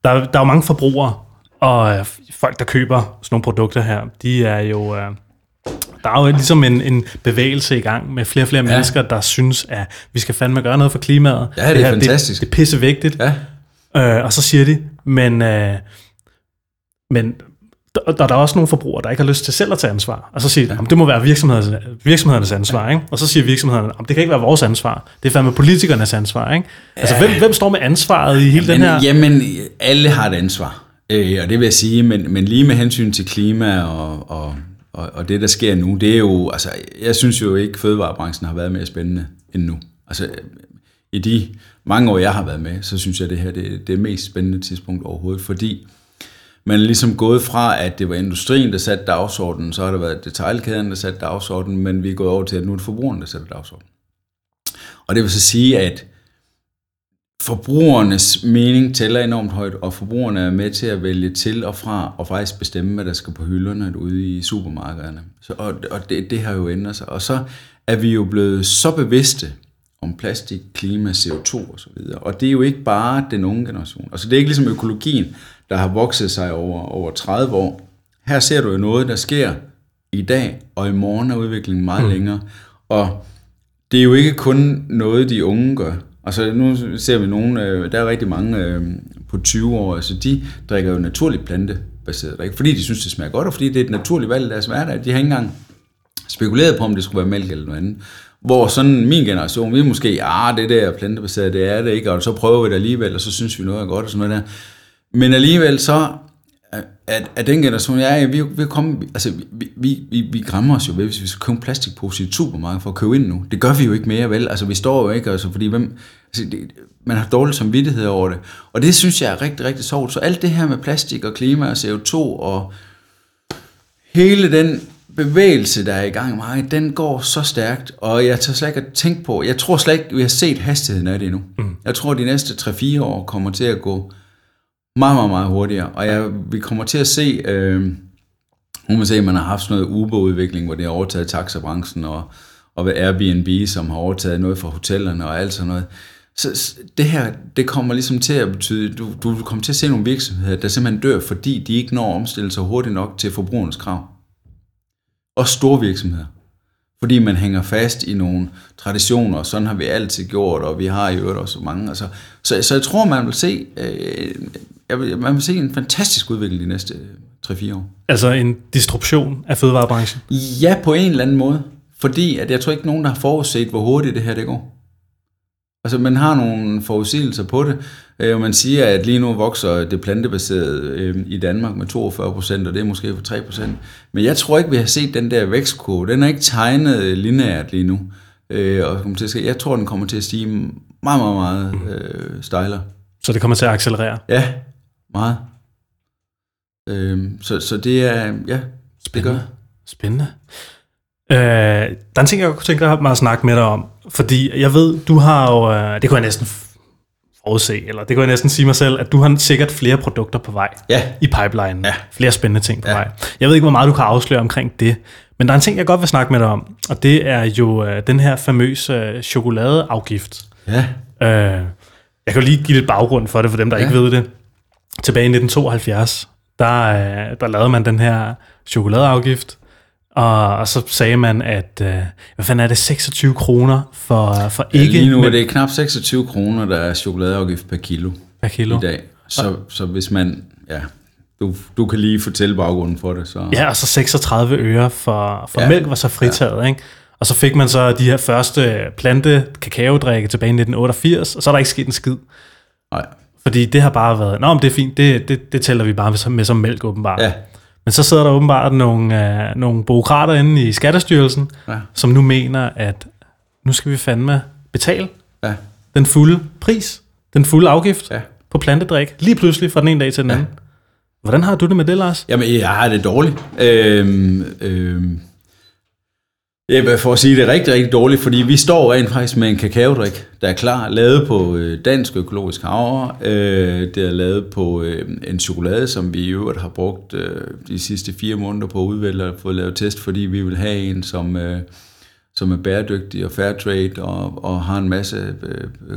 Der, der er jo mange forbrugere, og øh, folk, der køber sådan nogle produkter her, de er jo... Øh, der er jo ligesom en, en bevægelse i gang med flere og flere ja. mennesker, der synes, at vi skal fandme gøre noget for klimaet. Ja, det er det her, fantastisk. Det, det er pisse vigtigt. Ja. Øh, og så siger de, men, øh, men der, der er der også nogle forbrugere, der ikke har lyst til selv at tage ansvar. Og så siger de, ja. det må være virksomhedernes, virksomhedernes ansvar. Ikke? Og så siger virksomhederne, det kan ikke være vores ansvar. Det er fandme politikernes ansvar. Ikke? Altså, hvem, hvem står med ansvaret i hele men, den her... Jamen, alle har et ansvar. Øh, og det vil jeg sige, men, men lige med hensyn til klima og, og, og, og det, der sker nu, det er jo, altså, jeg synes jo ikke, fødevarebranchen har været mere spændende end nu. Altså, i de mange år, jeg har været med, så synes jeg, det her det, det er det mest spændende tidspunkt overhovedet, fordi man er ligesom gået fra, at det var industrien, der satte dagsordenen, så har det været detaljkæden, der satte dagsordenen, men vi er gået over til, at nu er det forbrugeren, der sætter dagsordenen. Og det vil så sige, at forbrugernes mening tæller enormt højt, og forbrugerne er med til at vælge til og fra, og faktisk bestemme, hvad der skal på hylderne ude i supermarkederne. Så, og og det, det har jo ændret sig. Og så er vi jo blevet så bevidste om plastik, klima, CO2 og så videre. Og det er jo ikke bare den unge generation. Altså det er ikke ligesom økologien, der har vokset sig over, over 30 år. Her ser du jo noget, der sker i dag, og i morgen er udviklingen meget mm. længere. Og det er jo ikke kun noget, de unge gør. Altså nu ser vi nogen, øh, der er rigtig mange øh, på 20 år, altså de drikker jo naturligt plantebaseret, ikke? fordi de synes, det smager godt, og fordi det er et naturligt valg i deres hverdag. De har ikke engang spekuleret på, om det skulle være mælk eller noget andet. Hvor sådan min generation, vi er måske, ja, det der plantebaseret, det er det ikke, og så prøver vi det alligevel, og så synes vi noget er godt og sådan noget der. Men alligevel så, at, at den generation, ja, vi, vi, kommer, altså, vi, vi, vi, vi græmmer os jo ved, hvis vi skal købe en plastikpose i et supermarked for at købe ind nu. Det gør vi jo ikke mere, vel? Altså, vi står jo ikke, altså, fordi hvem, altså, det, man har dårlig samvittighed over det. Og det synes jeg er rigtig, rigtig sjovt. Så alt det her med plastik og klima og CO2 og hele den bevægelse, der er i gang med mig, den går så stærkt, og jeg tager slet ikke at tænke på, jeg tror slet ikke, vi har set hastigheden af det endnu. Mm. Jeg tror, de næste 3-4 år kommer til at gå meget, meget, meget hurtigere. Og jeg, vi kommer til at se, øh, nu man se, at man har haft sådan noget Uber-udvikling, hvor det har overtaget taxabranchen, og, og Airbnb, som har overtaget noget fra hotellerne og alt sådan noget. Så det her, det kommer ligesom til at betyde, du, du kommer til at se nogle virksomheder, der simpelthen dør, fordi de ikke når at omstille sig hurtigt nok til forbrugernes krav. Og store virksomheder fordi man hænger fast i nogle traditioner, og sådan har vi altid gjort, og vi har i øvrigt også mange. Altså, så, så jeg tror, man vil se, øh, man vil se en fantastisk udvikling de næste 3-4 år. Altså en disruption af fødevarebranchen? Ja, på en eller anden måde. Fordi at jeg tror ikke, nogen der har forudset, hvor hurtigt det her det går. Altså man har nogle forudsigelser på det, øh, og man siger, at lige nu vokser det plantebaserede øh, i Danmark med 42 procent, og det er måske for 3 procent. Men jeg tror ikke, vi har set den der vækstkurve. Den er ikke tegnet lineært lige nu. Øh, og. Jeg tror, den kommer til at stige meget, meget, meget øh, stejlere. Så det kommer til at accelerere? Ja, meget. Øh, så, så det er, ja, Spændende. det gør. Spændende. Øh, der er en ting, jeg kunne tænke mig at snakke med dig om, fordi jeg ved, du har jo, øh, det kunne jeg næsten forudse, eller det kunne jeg næsten sige mig selv, at du har sikkert flere produkter på vej ja. i pipeline. Ja. Flere spændende ting på ja. vej. Jeg ved ikke, hvor meget du kan afsløre omkring det, men der er en ting, jeg godt vil snakke med dig om, og det er jo øh, den her famøse øh, chokoladeafgift. Ja. Øh, jeg kan jo lige give lidt baggrund for det, for dem, der ja. ikke ved det. Tilbage i 1972, der, øh, der lavede man den her chokoladeafgift, og, og så sagde man, at, øh, hvad fanden er det, 26 kroner for, for ikke... Ja, lige nu er det knap 26 kroner, der er chokoladeafgift per kilo, per kilo. i dag. Så, så hvis man, ja, du, du kan lige fortælle baggrunden for det. Så. Ja, og så 36 øre for, for. Ja. mælk var så fritaget, ja. ikke? Og så fik man så de her første plante kakaodrikke tilbage i 1988, og så er der ikke sket en skid. Nej. Fordi det har bare været, nå, men det er fint, det, det, det tæller vi bare med, som- mælk åbenbart. Ja, Men så sidder der åbenbart nogle, øh, nogle bureaukrater inde i Skattestyrelsen, ja, som nu mener, at nu skal vi fandme betale ja, den fulde pris, den fulde afgift ja. på plantedrik, lige pludselig fra den ene dag til den Ja. anden. Hvordan har du det med det, Lars? Jamen, jeg har det dårligt. Øhm, øhm, ja, for at sige det rigtig, rigtig dårligt, fordi vi står rent faktisk med en kakaodrik, der er klar, lavet på øh, dansk økologisk havre. Øh, det er lavet på øh, en chokolade, som vi i øvrigt har brugt de sidste fire måneder på at udvælge og få lavet test, fordi vi vil have en, som, som er bæredygtig og fair trade og, og har en masse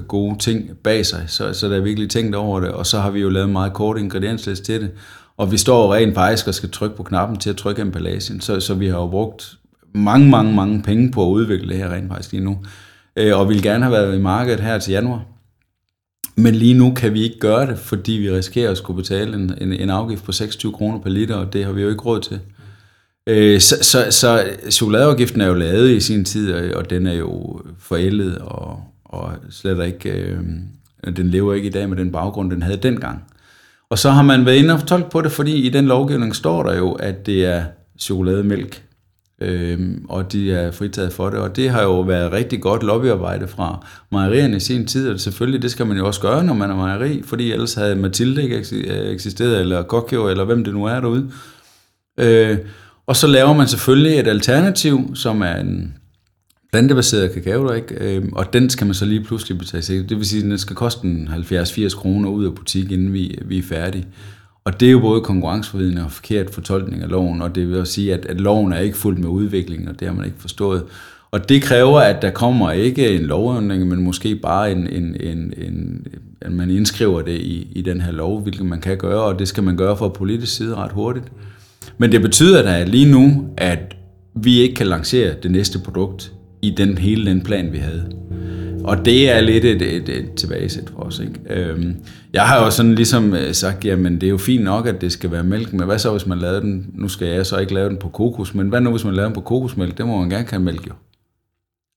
gode ting bag sig. Så, så der er virkelig tænkt over det, og så har vi jo lavet en meget kort ingrediensliste til det. Og vi står rent faktisk og skal trykke på knappen til at trykke emballagen, så, så vi har jo brugt mange, mange, mange penge på at udvikle det her rent faktisk lige nu. Øh, og ville gerne have været i markedet her til januar. Men lige nu kan vi ikke gøre det, fordi vi risikerer at skulle betale en, en, en afgift på 26 kroner per liter, og det har vi jo ikke råd til. Øh, så, så, så chokoladeafgiften er jo lavet i sin tid, og, og den er jo forældet, og, og slet ikke, øh, den lever ikke i dag med den baggrund, den havde dengang. Og så har man været inde og tolke på det, fordi i den lovgivning står der jo, at det er chokolademælk, øhm, og de er fritaget for det. Og det har jo været rigtig godt lobbyarbejde fra mejerierne i sin tid, og selvfølgelig det skal man jo også gøre, når man er mejeri, fordi ellers havde Mathilde ikke øh, eksisteret, eller Kokjo, eller hvem det nu er derude. Øh, og så laver man selvfølgelig et alternativ, som er en plantebaseret kakaodrik, øh, og den skal man så lige pludselig betale sig. Det vil sige, at den skal koste 70-80 kroner ud af butik, inden vi, vi er færdige. Og det er jo både konkurrenceforvidende og forkert fortolkning af loven, og det vil også sige, at, at loven er ikke fuldt med udviklingen, og det har man ikke forstået. Og det kræver, at der kommer ikke en lovændring, men måske bare en, en, en, en at man indskriver det i, i den her lov, hvilket man kan gøre, og det skal man gøre fra politisk side ret hurtigt. Men det betyder da lige nu, at vi ikke kan lancere det næste produkt i den hele den plan, vi havde. Og det er lidt et, et, et tilbagesæt for os. Ikke? Øhm, jeg har jo sådan ligesom øh, sagt, jamen det er jo fint nok, at det skal være mælk, men hvad så hvis man lavede den, nu skal jeg så ikke lave den på kokos, men hvad nu hvis man laver den på kokosmælk, det må man gerne kalde mælk jo.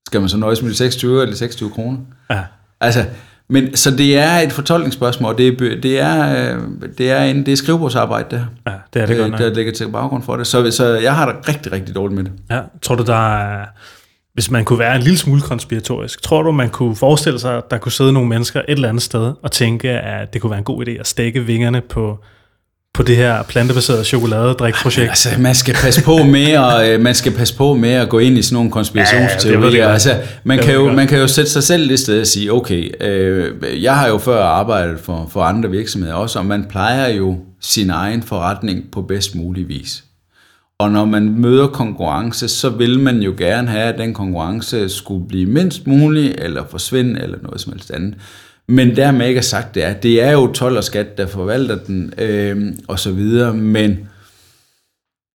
Skal man så nøjes med de 26 eller 26 kroner? Ja. Altså, men, så det er et fortolkningsspørgsmål, og det er, det er, øh, det er, en, det er skrivebordsarbejde, det her. ja, det er det godt nok. der ligger til baggrund for det. Så, så jeg har det rigtig, rigtig dårligt med det. Ja, tror du, der er, hvis man kunne være en lille smule konspiratorisk, tror du, man kunne forestille sig, at der kunne sidde nogle mennesker et eller andet sted og tænke, at det kunne være en god idé at stikke vingerne på, på det her plantebaserede chokoladedrikprojekt? Altså, man skal passe på med at, øh, man skal passe på med at gå ind i sådan nogle Ja, det konspirationsteorier. godt. altså, man, Det kan jo, man kan jo sætte sig selv et sted og sige, okay, øh, jeg har jo før arbejdet for, for andre virksomheder også, og man plejer jo sin egen forretning på bedst mulig vis. Og når man møder konkurrence, så vil man jo gerne have, at den konkurrence skulle blive mindst mulig, eller forsvinde, eller noget som helst andet. Men dermed ikke er sagt det er. Det er jo 12 og skat, der forvalter den, øh, og så videre, men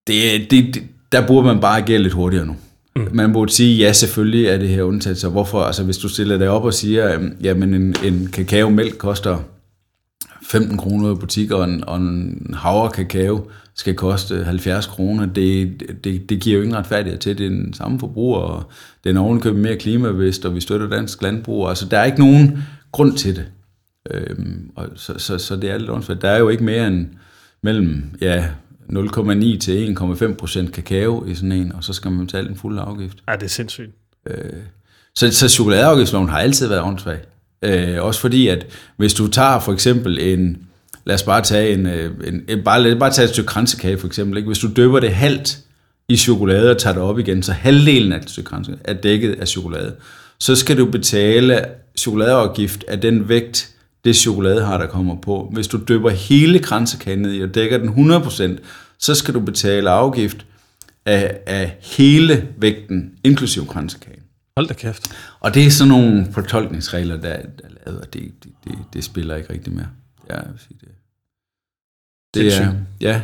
det, det, det, der burde man bare agere lidt hurtigere nu. Mm. Man burde sige, ja, selvfølgelig er det her undtagelser. Hvorfor? Altså, hvis du stiller dig op og siger, øhm, jamen en, en kakaomælk koster 15 kroner i butikker, og en, og en havre kakao skal koste 70 kroner, det, det, det giver jo ingen retfærdighed til. Det er den samme forbruger, og den er ovenikøbet mere klimabevidst, og vi støtter dansk landbrug. Altså, der er ikke nogen grund til det. Øhm, og så, så, så det er lidt åndssvagt. Der er jo ikke mere end mellem ja, 0,9 til 1,5 procent kakao i sådan en, og så skal man betale den fulde afgift. Ja, det er sindssygt. Så, så chokoladeafgiftsloven har altid været åndssvag. Øh, også fordi, at hvis du tager for eksempel en, lad os bare tage en, øh, en, en bare, lad os bare tage et stykke kransekage for eksempel, ikke? hvis du døber det halvt i chokolade og tager det op igen, så halvdelen af et stykke kransekage er dækket af chokolade, så skal du betale chokoladeafgift af den vægt, det chokolade har, der kommer på. Hvis du døber hele kransekagen ned i og dækker den 100%, så skal du betale afgift af, af hele vægten, inklusiv kransekagen. Hold da kæft. Og det er sådan nogle fortolkningsregler, der, der er lavet, og det, det, det, det spiller ikke rigtig mere. Ja, jeg vil sige det. Det er, ja.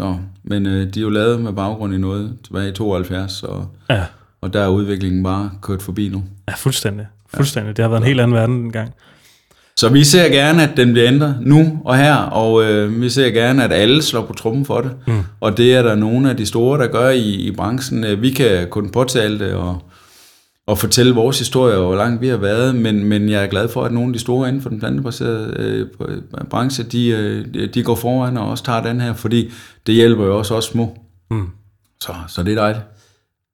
Så, men øh, de er jo lavet med baggrund i noget tilbage i 72, og, Ja, og der er udviklingen bare kørt forbi nu. ja fuldstændig. Fuldstændig. Det har været en helt anden verden dengang. Så vi ser gerne, at den bliver ændret nu og her, og øh, vi ser gerne, at alle slår på trummen for det. Mm. Og det er der nogle af de store, der gør i, i branchen. Øh, Vi kan kun påtale det og, og fortælle vores historie, og hvor langt vi har været, men, men jeg er glad for, at nogle af de store inden for den plantebaserede øh, branche, de, øh, de går foran og også tager den her, fordi det hjælper jo også os små. Mm. Så, så det er dejligt.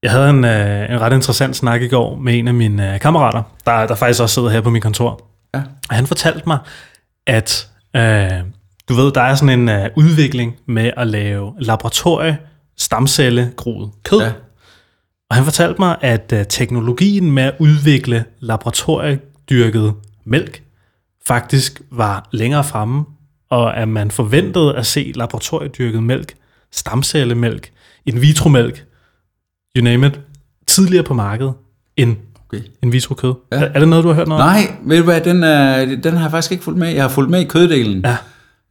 Jeg havde en, øh, en ret interessant snak i går med en af mine øh, kammerater, der, der faktisk også sidder her på mit kontor. Ja. Og han fortalte mig, at øh, du ved, der er sådan en øh, udvikling med at lave laboratorie stamcellegroet kød. Ja. Og han fortalte mig, at øh, teknologien med at udvikle laboratoriedyrket mælk faktisk var længere fremme, og at man forventede at se laboratoriedyrket mælk, stamcellemælk, in vitro mælk, you name it, tidligere på markedet end Okay. in vitro kød. Ja. Er, er det noget, du har hørt noget? Nej, ved du hvad, den, er, den har jeg faktisk ikke fulgt med. Jeg har fulgt med i køddelen. Ja.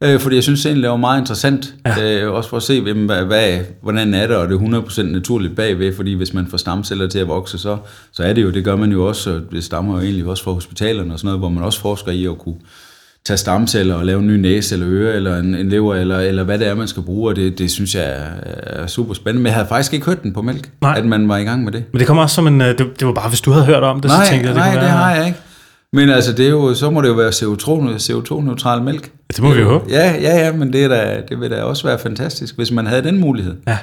Øh, fordi jeg synes egentlig, det var meget interessant. Ja. Øh, også for at se, hvem, hvad, hvad, hvordan er det, og det er 100% naturligt bagved, fordi hvis man får stamceller til at vokse, så, så er det jo, det gør man jo også, og det stammer jo egentlig også fra hospitalerne og sådan noget, hvor man også forsker i at kunne tage stamceller og lave en ny næse eller øre, eller en, en lever, eller, eller hvad det er, man skal bruge, og det, det synes jeg er, er super spændende. Men jeg havde faktisk ikke hørt den på mælk, Nej. at man var i gang med det. Men det kommer også som en... øh, Det, det var bare, hvis du havde hørt om det, nej, så tænkte jeg, det nej, kunne det være, har jeg ikke. Men altså, det er jo, så må det jo være CO2, CO2-neutral mælk. Det må vi jo håbe. Ja, ja, ja, men det, er da, det vil da også være fantastisk, hvis man havde den mulighed. Ja.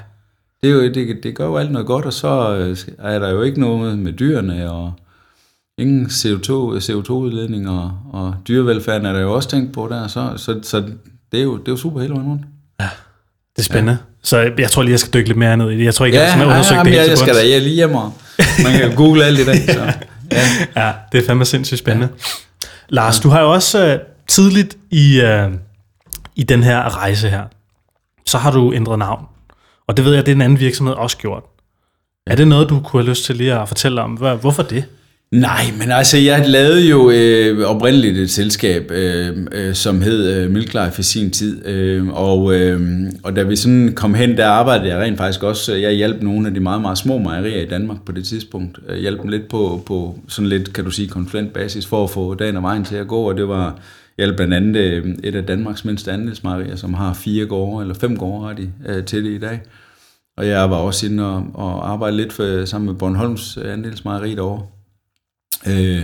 Det, er jo, det, det gør jo alt noget godt, og så øh, er der jo ikke noget med dyrene, og ingen CO2, CO2-udledning, og, og dyrevelfærden er der jo også tænkt på der, så, så, så det, er jo, det er jo super hele vejen rundt. Det er spændende. Ja. Så jeg tror lige, jeg skal dykke lidt mere ned i det. Jeg tror ikke, jeg Ja, har sådan ja, undersøgt ja, det jeg, helt jeg skal da jeg lige hjemme, man kan google alt i dag. Så. Ja. Ja, det er fandme sindssygt spændende. Ja. Lars, du har jo også uh, tidligt i, uh, i den her rejse her, så har du ændret navn. Og det ved jeg, det er en anden virksomhed også gjort. Er det noget, du kunne have lyst til lige at fortælle om? Hvor- Hvorfor det? Nej, men altså, jeg lavede jo øh, oprindeligt et selskab, øh, øh, som hed øh, Milklife i sin tid, øh, og, øh, og da vi sådan kom hen, der arbejdede jeg rent faktisk også, øh, jeg hjalp nogle af de meget, meget små mejerier i Danmark på det tidspunkt, jeg hjalp dem lidt på, på sådan lidt, kan du sige, konsulentbasis for at få dagen og vejen til at gå, og det var, jeg hjalp blandt andet øh, et af Danmarks mindste andelsmejerier, som har fire gårde, eller fem gårde har de øh, til det i dag. Og jeg var også inde og, og arbejde lidt for, sammen med Bornholms andelsmejeri derovre. Øh,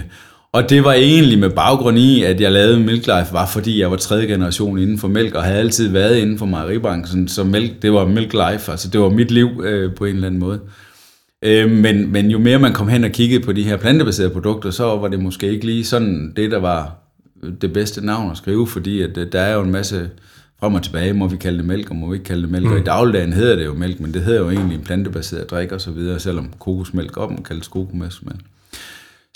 og det var egentlig med baggrund i, at jeg lavede Milk Life, var fordi jeg var tredje generation inden for mælk, og havde altid været inden for mejeribranchen, så mælk, det var Milk Life, altså det var mit liv øh, på en eller anden måde. Øh, men, men jo mere man kom hen og kiggede på de her plantebaserede produkter, så var det måske ikke lige sådan det, der var det bedste navn at skrive, fordi at, øh, der er jo en masse frem og tilbage, må vi kalde det mælk, og må vi ikke kalde det mælk, mm. og i dagligdagen hedder det jo mælk, men det hedder jo egentlig en plantebaseret drik og så videre, selvom kokosmælk op må kaldes kokosmælk.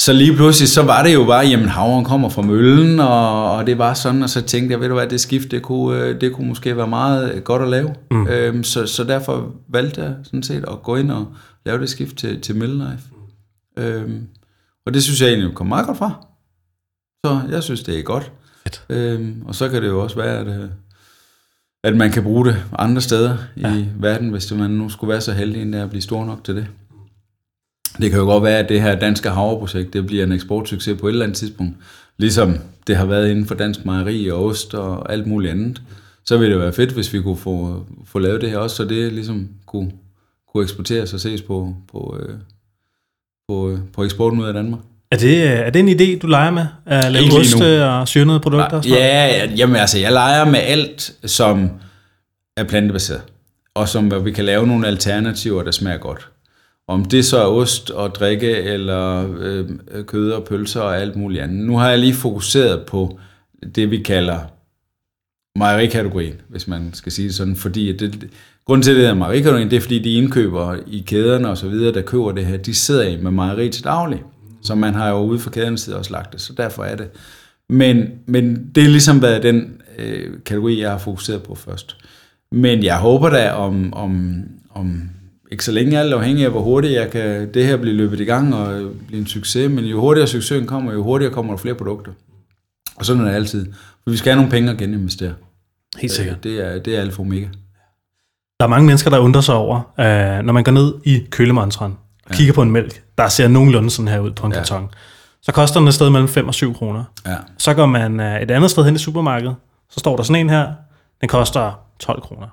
Så lige pludselig, så var det jo bare, jamen havren kommer fra møllen, og, og det var sådan, og så tænkte jeg, ved du hvad, det skift, det kunne, øh, det kunne måske være meget godt at lave. Mm. Øhm, så, så derfor valgte jeg sådan set at gå ind og lave det skift til, til Midlife. Øhm, og det synes jeg egentlig kom meget godt fra. Så jeg synes, det er godt. Fedt. Øhm, og så kan det jo også være, at, øh, at man kan bruge det andre steder ja. i verden, hvis man nu skulle være så heldig endda at blive stor nok til det. Det kan jo godt være, at det her danske havreprojekt, det bliver en eksportsucces på et eller andet tidspunkt. Ligesom det har været inden for dansk mejeri og ost og alt muligt andet. Så ville det være fedt, hvis vi kunne få, få lavet det her også, så det ligesom kunne, kunne eksporteres og ses på, på, øh, på, øh, på eksporten ud af Danmark. Er det, øh, er det en idé, du leger med? At lave oste og syrnede produkter? og? Ja, ja, jamen altså, jeg leger med alt, som er plantebaseret. Og som hvor vi kan lave nogle alternativer, der smager godt. Om det så er ost og drikke, eller øh, kød og pølser og alt muligt andet. Nu har jeg lige fokuseret på det, vi kalder mejerikategorien, hvis man skal sige det sådan. Fordi det, grunden til, at det hedder mejerikategorien, det er, fordi de indkøber i kæderne og så videre, der køber det her, de sidder i med mejeri til daglig. Så man har jo ude for kæderne side også lagt det, så derfor er det. Men, men det er ligesom været den øh, kategori, jeg har fokuseret på først. Men jeg håber da om, om, om ikke så længe, alt afhængig af, hvor hurtigt jeg kan det her blive løbet i gang og blive en succes. Men jo hurtigere succesen kommer, jo hurtigere kommer der flere produkter. Og sådan er det altid. For vi skal have nogle penge at geninvestere. Helt sikkert. Øh, Det er, det er alfa og omega. Der er mange mennesker, der undrer sig over, øh, når man går ned i kølemontren og ja. kigger på en mælk, der ser nogenlunde sådan her ud på en ja. Ja. karton. så koster den et sted mellem 5 og 7 kroner. Ja. Så går man øh, et andet sted hen i supermarkedet, så står der sådan en her, den koster 12 kroner.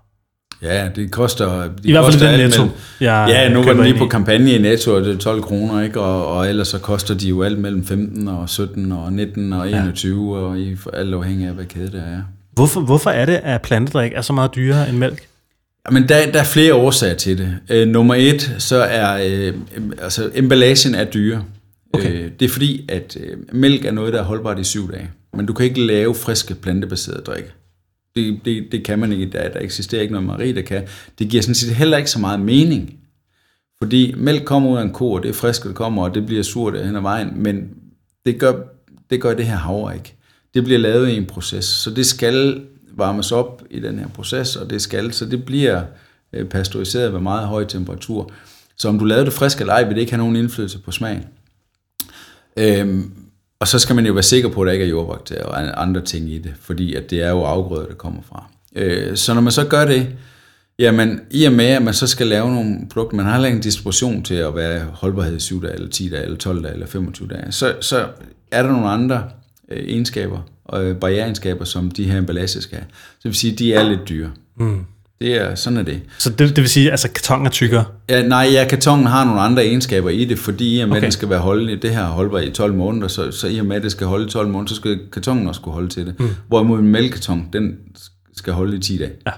Ja, det koster... Det I hvert fald den netto. mellem- jeg Ja, nu var den lige på kampagne i Netto, og det er 12 kroner, ikke? Og, og ellers så koster de jo alt mellem 15 og 17 og 19 og 21, ja. og i, alt afhængig af, hvad kæde det er. Hvorfor, hvorfor er det, at plantedrik er så meget dyrere end mælk? Men der, der er flere årsager til det. Øh, nummer et, så er øh, altså, emballagen er dyre. Okay. Øh, det er fordi, at øh, mælk er noget, der er holdbart i syv dage. Men du kan ikke lave friske plantebaserede drikke. Det, det, det kan man ikke. Der, der eksisterer ikke noget Marie, der kan. Det giver sådan set heller ikke så meget mening. Fordi mælk kommer ud af en ko, og det er frisk, det kommer, og det bliver surt hen ad vejen. Men det gør, det gør det her havre ikke. Det bliver lavet i en proces, så det skal varmes op i den her proces, og det skal, så det bliver øh, pasteuriseret ved meget høj temperatur. Så om du lavede det frisk eller ej, vil det ikke have nogen indflydelse på smagen. Øhm, og så skal man jo være sikker på, at der ikke er jordbakterier og andre ting i det, fordi at det er jo afgrøder, der kommer fra. Øh, så når man så gør det, jamen i og med, at man så skal lave nogle produkter, man har heller ikke en distribution til at være holdbarhed i 7 dage, eller 10 dage, eller 12 dage, eller 25 dage, så, så er der nogle andre øh, egenskaber og øh, barriereegenskaber, som de her emballager skal have. Så det vil sige, at de er lidt dyre. Mm. Det er, sådan er det. Så det, det vil sige, at altså, karton er tykkere. Ja, nej, ja, kartongen har nogle andre egenskaber i det, fordi i og med, Okay. den skal være holdelig, det her er holdbar i 12 måneder, så, så i og med, at det skal holde i 12 måneder, så skal kartongen også kunne holde til det. Mm. Hvorimod en mælkekarton, den skal holde i 10 dage. Ja.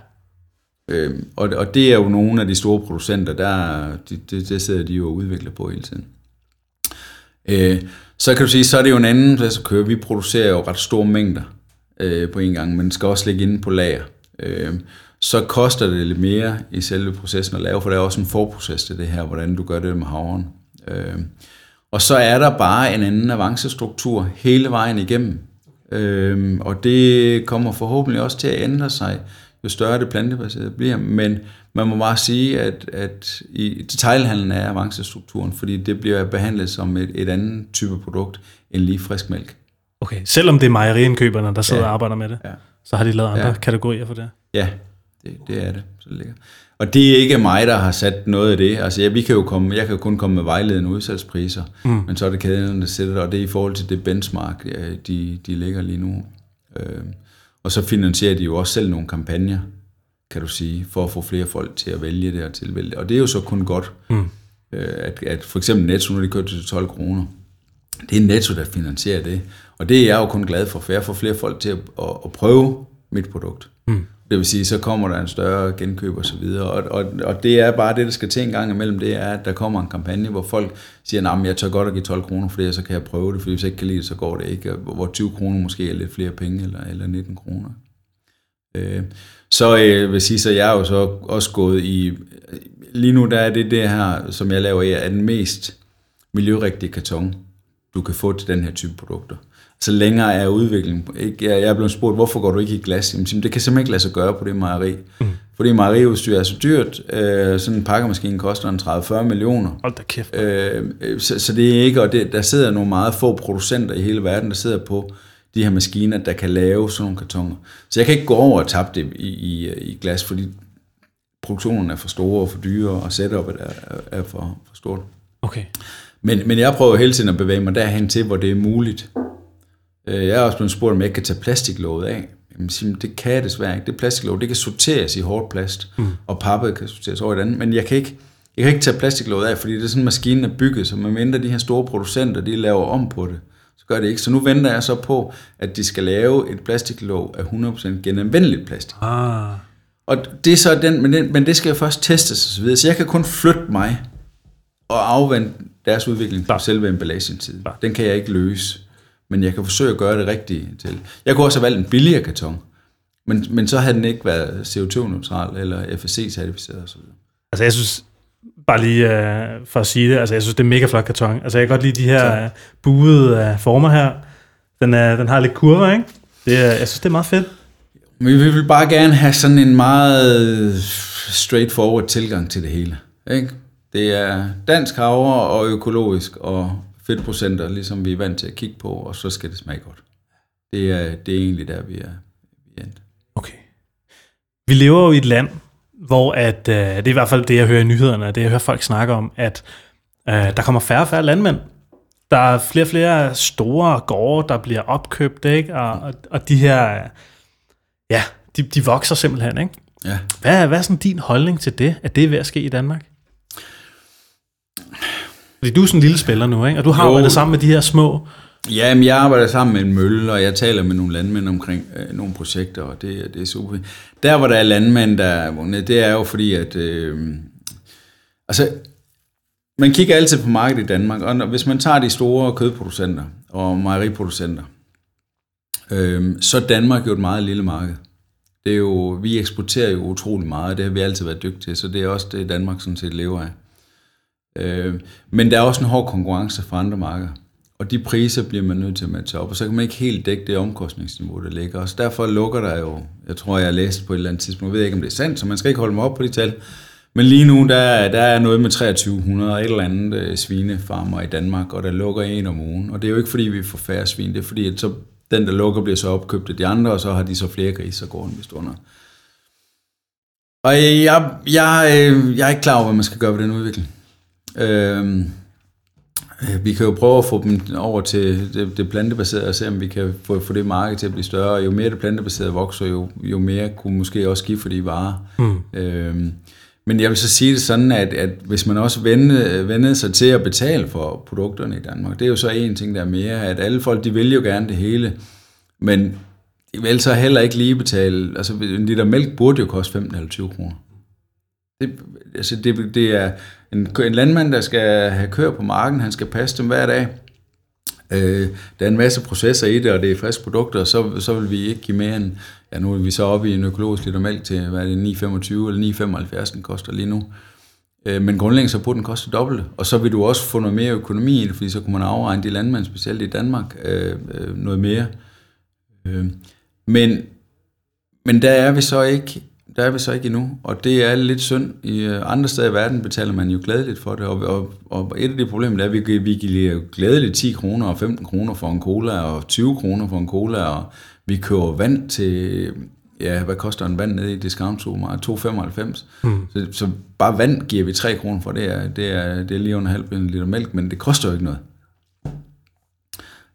Øhm, og, og det er jo nogle af de store producenter, der de, det, det sidder de jo og udvikler på hele tiden. Øh, så kan du sige, så er det jo en anden plads at køre. Vi producerer jo ret store mængder øh, på en gang, men skal også ligge inde på lager. Øh, så koster det lidt mere i selve processen at lave, for der er også en forproces til det her, hvordan du gør det med havren. Øh, og så er der bare en anden avancestruktur hele vejen igennem. Øhm, og det kommer forhåbentlig også til at ændre sig, jo større det plantebaserede bliver. Men man må bare sige, at, at i detailhandlen er avancestrukturen, fordi det bliver behandlet som et, et andet type produkt end lige frisk mælk. Okay, selvom det er mejeriindkøberne, der sidder Ja. og arbejder med det, Ja. så har de lavet andre Ja. kategorier for det. Ja, det, det er det. Så det ligger. Og det er ikke mig, der har sat noget af det. Altså, ja, vi kan jo komme, jeg kan jo kun komme med vejledende udsalgspriser, mm. men så er det kæderne, der sætter det, og det er i forhold til det benchmark, de, de ligger lige nu. Øh, og så finansierer de jo også selv nogle kampagner, kan du sige, for at få flere folk til at vælge det og tilvælge det. Og det er jo så kun godt, mm. øh, at, at for eksempel Netto, når de kører til 12 kroner, det er Netto, der finansierer det. Og det er jeg jo kun glad for, for jeg får flere folk til at, at, at prøve mit produkt. Mm. Det vil sige, så kommer der en større genkøb og så videre. Og, og, og det er bare det, der skal til en gang imellem, det er, at der kommer en kampagne, hvor folk siger, nej, jeg tør godt at give 12 kroner for det, så kan jeg prøve det, for hvis jeg ikke kan lide det, så går det ikke. Hvor 20 kroner måske er lidt flere penge, eller, eller 19 kroner. Øh, så øh, vil sige, så jeg er jo så også gået i, lige nu der er det det her, som jeg laver, er den mest miljørigtige karton, du kan få til den her type produkter. Så længere er udviklingen. Ikke? Jeg, jeg er blevet spurgt, hvorfor går du ikke i glas? Jamen, det kan simpelthen ikke lade sig gøre på det mejeri. Mm. Fordi mejeriudstyr er så dyrt. Øh, sådan en pakkemaskine koster en 30-40 millioner. Hold da kæft. Øh, øh, så, så det er ikke, og det, der sidder nogle meget få producenter i hele verden, der sidder på de her maskiner, der kan lave sådan nogle kartoner. Så jeg kan ikke gå over og tabe det i, i, i glas, fordi produktionen er for store og for dyre, og setupet er, er for, for stort. Okay. Men, men jeg prøver hele tiden at bevæge mig derhen til, hvor det er muligt. Øh, Jeg er også blevet spurgt, om jeg ikke kan tage plastiklåget af. Jamen, siger, det kan jeg desværre ikke. Det plastiklåg, det kan sorteres i hårdt plast, mm. og pappet kan sorteres over i et andet. Men jeg kan ikke, jeg kan ikke tage plastiklåget af, fordi det er sådan, maskinen er bygget, så man venter de her store producenter, de laver om på det. Så gør det ikke. Så nu venter jeg så på, at de skal lave et plastiklåg af 100% genanvendeligt plastik. Ah. Og det er så den, men, den, men det skal jo først testes og så videre. Så jeg kan kun flytte mig og afvente deres udvikling på selve emballagen. Klart. Den kan jeg ikke løse, men jeg kan forsøge at gøre det rigtige til. Jeg kunne også have valgt en billigere karton, men, men så havde den ikke været CO2-neutral eller FSC-certificeret osv. Altså jeg synes, bare lige uh, for at sige det, altså jeg synes, det er mega flot karton. Altså jeg kan godt lide de her uh, buede uh, former her. Den, er, den har lidt kurver, ikke? Det er, jeg synes, det er meget fedt. Men vi vil bare gerne have sådan en meget straightforward tilgang til det hele. Ikke? Det er dansk havre og økologisk og fedtprocenter, ligesom vi er vant til at kigge på, og så skal det smage godt. Det er, det er egentlig der, vi er, vi er endt. Okay. Vi lever jo i et land, hvor at, uh, det er i hvert fald det, jeg hører i nyhederne, og det jeg hører folk snakke om, at uh, der kommer færre og færre landmænd. Der er flere og flere store gårde, der bliver opkøbt, ikke? Og, og, og de her, ja, de, de vokser simpelthen, ikke? Ja. Hvad, er- hvad er sådan din holdning til det, at det er ved at ske i Danmark? Fordi du er sådan en lille spiller nu, ikke? Og du har Jo. arbejdet sammen med de her små... Ja, men jeg arbejder sammen med en mølle, og jeg taler med nogle landmænd omkring øh, nogle projekter, og det, det er super. Der, hvor der er landmænd, der er vundet, det er jo fordi, at... Øh, altså, man kigger altid på markedet i Danmark, og når, hvis man tager de store kødproducenter og mejeriproducenter, øh, så er Danmark jo et meget lille marked. Det er jo, vi eksporterer jo utrolig meget, og det har vi altid været dygtige til, så det er også det, Danmark sådan set lever af. Øh, men der er også en hård konkurrence fra andre markeder. Og de priser bliver man nødt til at matche op, og så kan man ikke helt dække det omkostningsniveau, der ligger. Og så derfor lukker der jo, jeg tror, jeg har læst på et eller andet tidspunkt, jeg ved ikke, om det er sandt, så man skal ikke holde mig op på de tal. Men lige nu, der, der er noget med 2300 og et eller andet øh, svinefarmer i Danmark, og der lukker en om ugen. Og det er jo ikke, fordi vi får færre svin, det er fordi, at så, den, der lukker, bliver så opkøbt af de andre, og så har de så flere grise, og går en vist under. Og jeg, jeg, jeg, øh, jeg er ikke klar over, hvad man skal gøre ved den udvikling. Øh, Øh, Vi kan jo prøve at få dem over til det, det plantebaserede og se, om vi kan få, få det marked til at blive større. Jo mere det plantebaserede vokser, jo, jo mere kunne måske også give for de varer. Mm. Øhm, men jeg vil så sige det sådan, at, at hvis man også vendede, vendede sig til at betale for produkterne i Danmark, det er jo så en ting, der er mere, at alle folk, de vil jo gerne det hele, men de vil så heller ikke lige betale, altså en liter mælk burde jo koste 15 eller 20 kroner. Det, altså det, det er en, en landmand, der skal have køer på marken, han skal passe dem hver dag. Øh, der er en masse processer i det, og det er friske produkter, så, så vil vi ikke give mere end, ja nu er vi så oppe i en økologisk liter mælk til, hvad er det, 9,25 eller 9,75 den koster lige nu. Øh, men grundlæggende så burde den koste dobbelt, og så vil du også få noget mere økonomi i det, fordi så kunne man afregne de landmænd, specielt i Danmark, øh, øh, noget mere. Øh, men, men der er vi så ikke der er vi så ikke endnu, og det er lidt synd. I øh, andre steder i verden betaler man jo glædeligt for det, og, og, og et af de problemer er, at vi, vi giver glædeligt 10 kroner og 15 kroner for en cola, og 20 kroner for en cola, og vi køber vand til, ja, hvad koster en vand nede i discount 2,95. Mm. Så, så bare vand giver vi 3 kroner for, det er, det er, det er lige under halv liter mælk, men det koster jo ikke noget.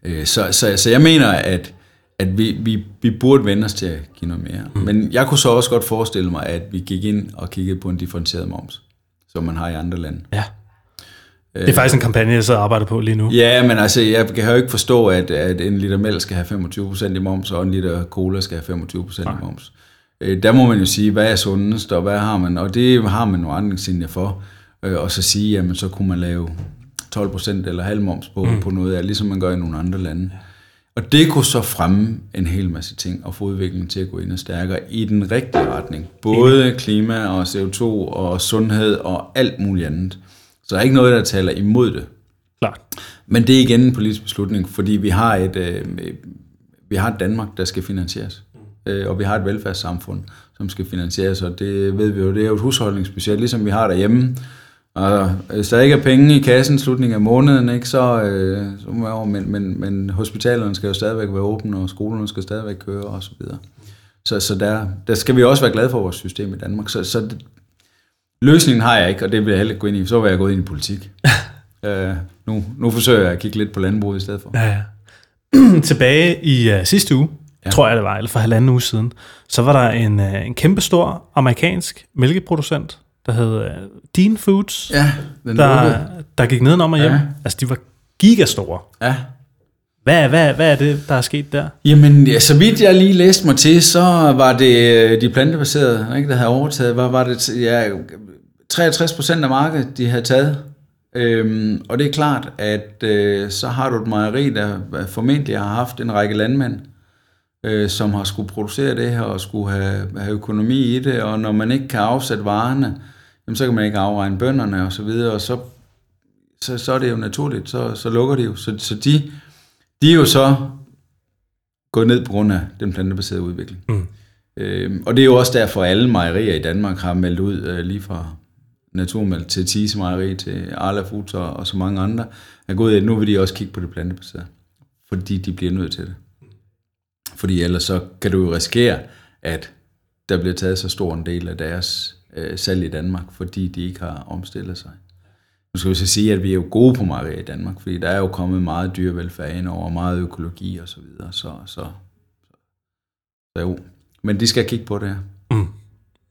Øh, Så, så, så jeg mener, at at vi, vi, vi burde vende os til at give noget mere. Mm. Men jeg kunne så også godt forestille mig, at vi gik ind og kiggede på en differentieret moms, som man har i andre lande. Ja. Det er faktisk en kampagne, jeg og arbejder på lige nu. Ja, men altså, jeg kan jo ikke forstå, at, at en liter mælk skal have 25% i moms, og en liter cola skal have 25% i moms. Øh, Der må man jo sige, hvad er sundest, og hvad har man, og det har man nogle retningslinjer for, Øh, og så sige, jamen så kunne man lave 12% eller halv moms på, mm. på noget af, ligesom man gør i nogle andre lande. Og det kunne så fremme en hel masse ting og få udviklingen til at gå ind og stærkere i den rigtige retning. Både klima og CO2 og sundhed og alt muligt andet. Så der er ikke noget, der taler imod det. Klart. Men det er igen en politisk beslutning, fordi vi har et, øh, vi har et Danmark, der skal finansieres. Øh, og vi har et velfærdssamfund, som skal finansieres, og det ved vi jo, det er jo et husholdningsbudget, ligesom vi har derhjemme. Og hvis der ikke er penge i kassen slutningen af måneden, ikke, så, øh, så må jeg over, men, men, men hospitalerne skal jo stadigvæk være åbne, og skolerne skal stadigvæk køre og så videre. Så, så der, der skal vi også være glade for vores system i Danmark. Så, så det, løsningen har jeg ikke, og det vil jeg heller ikke gå ind i. Så var jeg gået ind i politik. øh, nu, nu forsøger jeg at kigge lidt på landbruget i stedet for. Ja, ja. Tilbage i uh, sidste uge, ja. tror jeg det var, eller for halvanden uge siden, så var der en, uh, en kæmpestor amerikansk mælkeproducent, der hed Dean Foods, Ja, den der, lukkede. der gik nedenom og hjem. Ja. Altså, de var gigastore. Ja. Hvad, hvad, hvad er det, der er sket der? Jamen, ja, så vidt jeg lige læste mig til, så var det øh, de plantebaserede, ikke, der havde overtaget, var, var det ja, 63 procent af markedet, de havde taget. Øhm, og det er klart, at øh, så har du et mejeri, der formentlig har haft en række landmænd, øh, som har skulle producere det her og skulle have, have økonomi i det, og når man ikke kan afsætte varerne, jamen, så kan man ikke afregne bønderne og så videre, og så, så, så er det jo naturligt, så, så lukker de jo. Så, så de, de er jo så gået ned på grund af den plantebaserede udvikling. Mm. Øhm, og det er jo også derfor, at alle mejerier i Danmark har meldt ud, øh, lige fra Naturmælk til Thies Mejeri, til Arla Foods og, og så mange andre, er gået ind. Nu vil de også kigge på det plantebaserede, fordi de bliver nødt til det. Fordi ellers så kan du jo risikere, at der bliver taget så stor en del af deres øh, salg i Danmark, fordi de ikke har omstillet sig. Nu skal vi så sige, at vi er jo gode på mejerier i Danmark, fordi der er jo kommet meget dyrevelfærd ind over, meget økologi og så videre, så, så, så jo. Men de skal kigge på det her. Mm.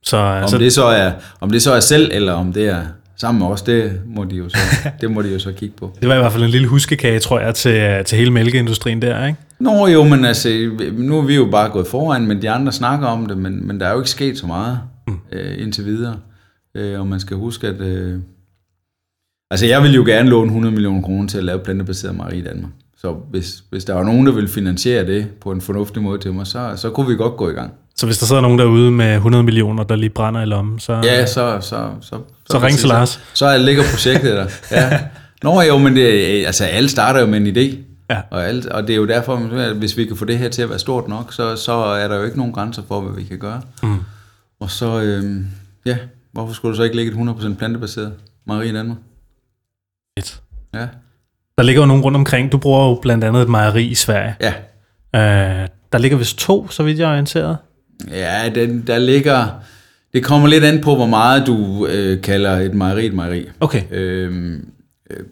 Så, altså, om, det så er, om det så er selv, eller om det er sammen med os, det må de jo så, det må de jo så kigge på. Det var i hvert fald en lille huskekage, tror jeg, til, til hele mælkeindustrien der, ikke? Nå jo, men altså, nu er vi jo bare gået foran, men de andre snakker om det, men, men der er jo ikke sket så meget mm. øh, indtil videre. Øh, og man skal huske, at... Øh, altså, jeg vil jo gerne låne 100 millioner kroner til at lave plantebaseret mejeri i Danmark. Så hvis, hvis der var nogen, der ville finansiere det på en fornuftig måde til mig, så, så kunne vi godt gå i gang. Så hvis der sidder nogen derude med 100 millioner, der lige brænder i lommen, så... Ja, så... Så, så, så, så ring til Lars. Så, så ligger projektet der. Ja. Nå jo, men det, altså, alle starter jo med en idé. Ja. Og, alt, og det er jo derfor, at hvis vi kan få det her til at være stort nok, så, så er der jo ikke nogen grænser for, hvad vi kan gøre. Mm. Og så, øhm, ja, hvorfor skulle du så ikke ligge et 100% plantebaseret mejeri i Danmark? Fedt. Ja. Der ligger jo nogen rundt omkring. Du bruger jo blandt andet et mejeri i Sverige. Ja. Øh, der ligger vist to, så vidt jeg er orienteret. Ja, den, der ligger... Det kommer lidt an på, hvor meget du øh, kalder et mejeri et mejeri. Okay. Øhm, øh,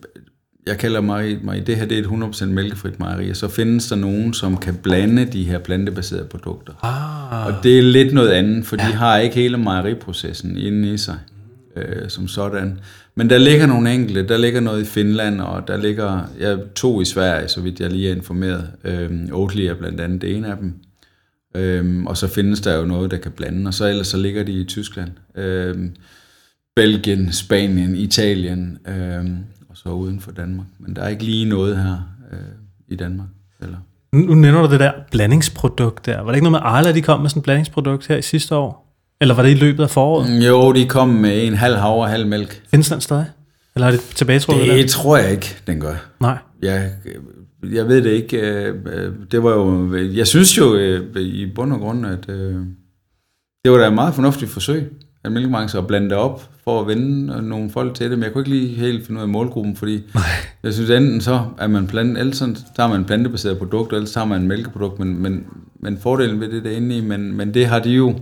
jeg kalder et mejeri. Det her det er et 100% mælkefrit mejeri, og så findes der nogen, som kan blande de her plantebaserede produkter. Ah. Og det er lidt noget andet, for ja. de har ikke hele mejeriprocessen inde i sig øh, som sådan. Men der ligger nogle enkelte. Der ligger noget i Finland, og der ligger ja, to i Sverige, så vidt jeg lige er informeret. Øh, Oatly er blandt andet det ene af dem. Øhm, og så findes der jo noget, der kan blande, og så ellers så ligger de i Tyskland, øhm, Belgien, Spanien, Italien, øhm, og så uden for Danmark. Men der er ikke lige noget her øh, i Danmark. Eller? Nu nævner du det der blandingsprodukt der. Var det ikke noget med Arla, de kom med sådan et blandingsprodukt her i sidste år? Eller var det i løbet af foråret? Mm, jo, de kom med en halv havre og halv mælk. Findes den stadig? Eller har det tilbage, tror Det der? tror jeg ikke, den gør. Nej. Jeg jeg ved det ikke. Øh, øh, det var jo, jeg synes jo øh, i bund og grund, at det var da et meget fornuftigt forsøg af mælkebranchen at blande det op for at vende nogle folk til det, men jeg kunne ikke lige helt finde ud af målgruppen, fordi Nej. jeg synes enten så er man plante, ellers så tager man plantebaseret produkt, eller så tager man en mælkeprodukt, men, men, men fordelen ved det der inde i, men, men det har de jo,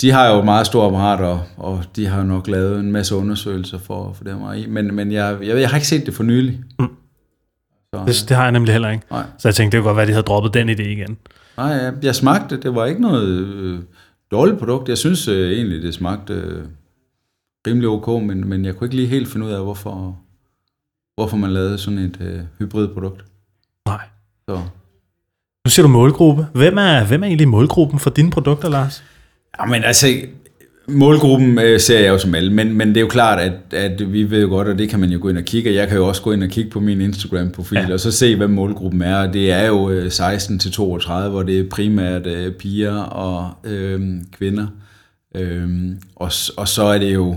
de har jo meget store apparater, og, og de har nok lavet en masse undersøgelser for, for det her i, men, men jeg, jeg, jeg har ikke set det for nylig. Mm. Så, det, det har jeg nemlig heller ikke. Nej. Så jeg tænkte, det kunne godt være, at de havde droppet den idé igen. Nej, jeg, jeg smagte det. var ikke noget øh, dårligt produkt. Jeg synes øh, egentlig, det smagte øh, rimelig ok, men, men jeg kunne ikke lige helt finde ud af, hvorfor, hvorfor man lavede sådan et øh, hybridprodukt. Nej. Så. Nu siger du målgruppe. Hvem er, hvem er egentlig målgruppen for dine produkter, Lars? Jamen altså, Målgruppen øh, ser jeg jo som alle, men, men det er jo klart, at, at vi ved jo godt, og det kan man jo gå ind og kigge, og jeg kan jo også gå ind og kigge på min Instagram-profil, ja. og så se, hvad målgruppen er, og det er jo 16-32, øh, hvor det er primært øh, piger og øh, kvinder, øh, og, og så er det jo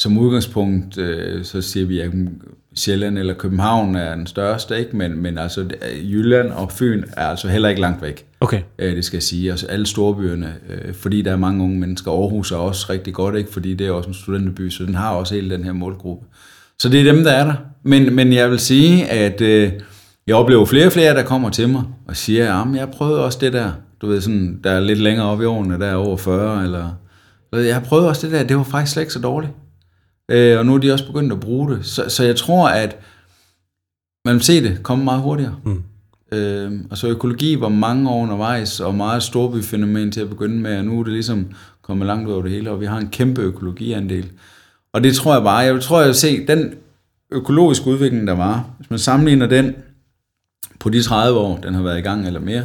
som udgangspunkt, øh, så siger vi, at Sjælland eller København er den største, ikke? Men, men altså Jylland og Fyn er altså heller ikke langt væk. Okay. Øh, det skal jeg sige. Altså alle storbyerne, øh, fordi der er mange unge mennesker. Aarhus er også rigtig godt, ikke? Fordi det er også en studenterby, så den har også hele den her målgruppe. Så det er dem, der er der. Men, men jeg vil sige, at øh, jeg oplever flere og flere, der kommer til mig og siger, at jeg prøvede også det der. Du ved, sådan, der er lidt længere op i årene, der er over 40, eller... Jeg har prøvet også det der, det var faktisk slet ikke så dårligt. Øh, og nu er de også begyndt at bruge det. Så, så jeg tror, at man vil se det komme meget hurtigere. Mm. Øh, og så økologi var mange år undervejs, og meget storbyfænomen til at begynde med, og nu er det ligesom kommet langt ud over det hele, og vi har en kæmpe økologiandel. Og det tror jeg bare, jeg tror, jeg vil se, den økologiske udvikling, der var, hvis man sammenligner den på de 30 år, den har været i gang eller mere,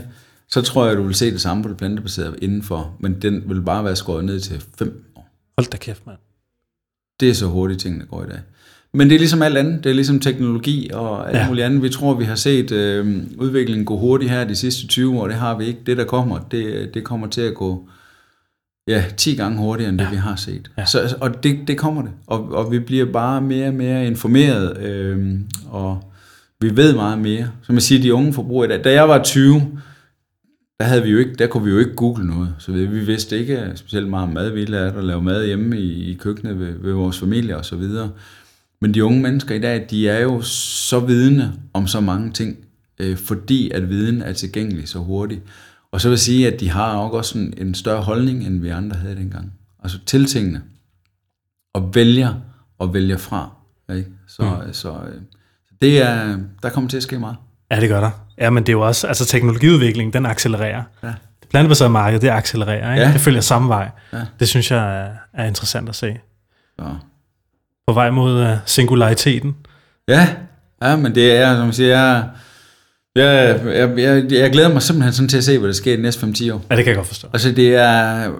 så tror jeg, du vil se det samme på det plantebaserede indenfor, men den vil bare være skåret ned til 5 år. Hold da kæft, mand. Det er så hurtigt, tingene går i dag. Men det er ligesom alt andet. Det er ligesom teknologi og alt ja. muligt andet. Vi tror, vi har set øh, udviklingen gå hurtigt her de sidste 20 år. Det har vi ikke. Det, der kommer, det, det kommer til at gå ja, 10 gange hurtigere, end ja. det, vi har set. Ja. Så, og det, det kommer det. Og, og vi bliver bare mere og mere informeret, øh, og vi ved meget mere. Som jeg siger, de unge forbrugere i dag. Da jeg var 20, der, havde vi jo ikke, der kunne vi jo ikke google noget. Så vi, vi vidste ikke specielt meget om mad. Vi lærte at lave mad hjemme i, i køkkenet ved, ved vores familie og så videre. Men de unge mennesker i dag, de er jo så vidne om så mange ting, øh, fordi at viden er tilgængelig så hurtigt. Og så vil jeg sige, at de har også en, en større holdning, end vi andre havde dengang. Altså til tingene. Og vælger og vælger fra. Ikke? Så, mm. så øh, det er, der kommer til at ske meget. Ja, det gør der. Ja, men det er jo også, altså teknologiudviklingen, den accelererer. Ja. Det plantebaserede marked, det accelererer. Ikke? Ja. Det følger samme vej. Ja. Det synes jeg er, er interessant at se. Så. På vej mod uh, singulariteten. Ja, ja, men det er, som jeg siger, jeg, jeg, jeg, jeg, jeg glæder mig simpelthen sådan til at se, hvad der sker de næste 5-10 år. Ja, det kan jeg godt forstå. Altså det er,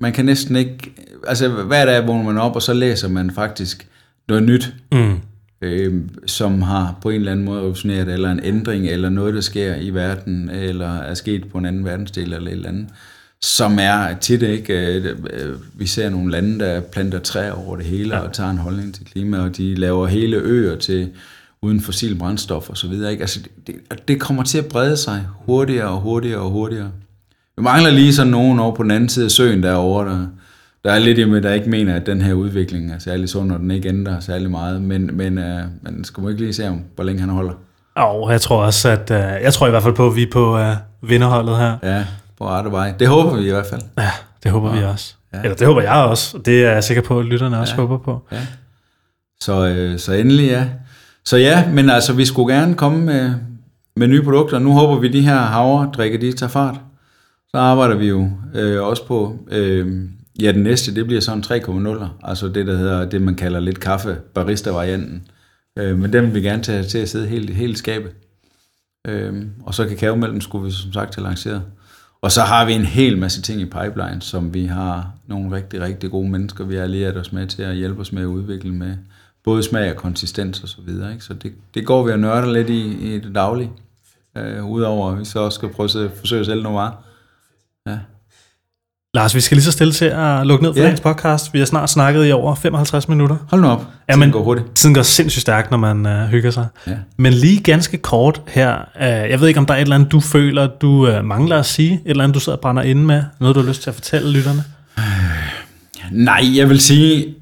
man kan næsten ikke, altså hver dag vågner man op, og så læser man faktisk noget nyt, Mm. Øh, som har på en eller anden måde revolutioneret, eller en ændring, eller noget, der sker i verden, eller er sket på en anden verdensdel, eller et eller andet, som er tit ikke, øh, øh, vi ser nogle lande, der planter træer over det hele, ja. og tager en holdning til klima, og de laver hele øer til uden fossil brændstof og så videre. Ikke? Altså, det, det, det kommer til at brede sig hurtigere og hurtigere og hurtigere. Vi mangler lige sådan nogen over på den anden side af søen derovre, der, der er lidt med, der ikke mener, at den her udvikling er særlig sund, og den ikke ændrer særlig meget. Men, men uh, man skal må ikke lige se, om, hvor længe han holder. Og jeg tror også, at uh, jeg tror i hvert fald på, at vi er på uh, vinderholdet her. Ja, på rette vej. Det håber vi i hvert fald. Ja, det håber ja. vi også. Ja. Eller det håber jeg også, og det er jeg sikker på, at lytterne også Ja. håber på. Ja. Så, øh, så endelig ja. Så ja, men altså, vi skulle gerne komme med, med nye produkter. Nu håber vi, de her havredrikke, de tager fart. Så arbejder vi jo øh, også på, øh, ja, den næste, det bliver sådan 3,0. Altså det, der hedder, det man kalder lidt kaffe barista-varianten. Øh, men den vil vi gerne tage til at sidde helt, helt skabet. Øh, og så kakaomælken skulle vi som sagt have lanceret. Og så har vi en hel masse ting i pipeline, som vi har nogle rigtig, rigtig gode mennesker, vi har allieret os med til at hjælpe os med at udvikle med både smag og konsistens og så videre. Ikke? Så det, det går vi og nørder lidt i, i det daglige. Øh, Udover at vi så også skal prøve at forsøge at sælge noget meget. Ja. Lars, vi skal lige så stille til at lukke ned for Ja. dagens podcast. Vi har snart snakket i over 55 minutter. Hold nu op. Ja, Tiden men- går hurtigt. Tiden går sindssygt stærkt, når man øh, hygger sig. Ja. Men lige ganske kort her. Øh, jeg ved ikke, om der er et eller andet, du føler, du øh, mangler at sige. Et eller andet, du sidder og brænder inde med. Noget, du har lyst til at fortælle lytterne. Nej, jeg vil sige,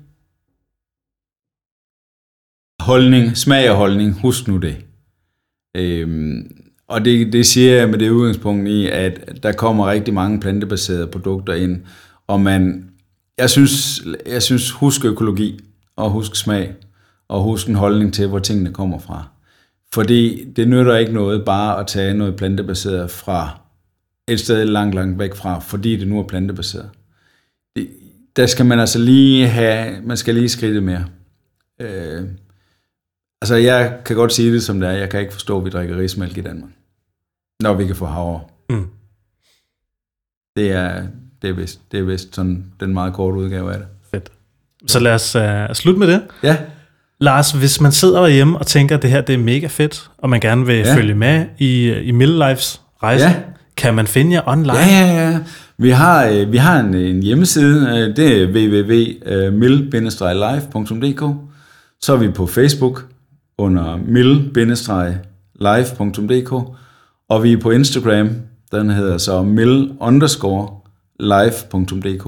holdning, smag og holdning, husk nu det. Øhm, og det, det siger jeg med det udgangspunkt i, at der kommer rigtig mange plantebaserede produkter ind, og man, jeg synes, jeg synes husk økologi, og husk smag, og husk en holdning til, hvor tingene kommer fra. Fordi det nytter ikke noget bare at tage noget plantebaseret fra et sted langt, langt væk fra, fordi det nu er plantebaseret. Det, der skal man altså lige have, man skal lige skride mere. Øh, altså jeg kan godt sige det som det er, jeg kan ikke forstå, at vi drikker rismælk i Danmark. Når vi kan få havre. Mm. Det er, det er vist, det er vist sådan den meget korte udgave af det. Fedt. Så lad os øh, slutte med det. Ja, Lars, hvis man sidder derhjemme og tænker, at det her det er mega fedt, og man gerne vil ja. Følge med i, i Middelifes rejse, Ja. kan man finde jer online? ja, ja, ja. Vi har, øh, vi har en, en hjemmeside, øh, det er www.mil-live.dk Så er vi på Facebook under mil-live.dk og vi er på Instagram, den hedder så mil underscore live.dk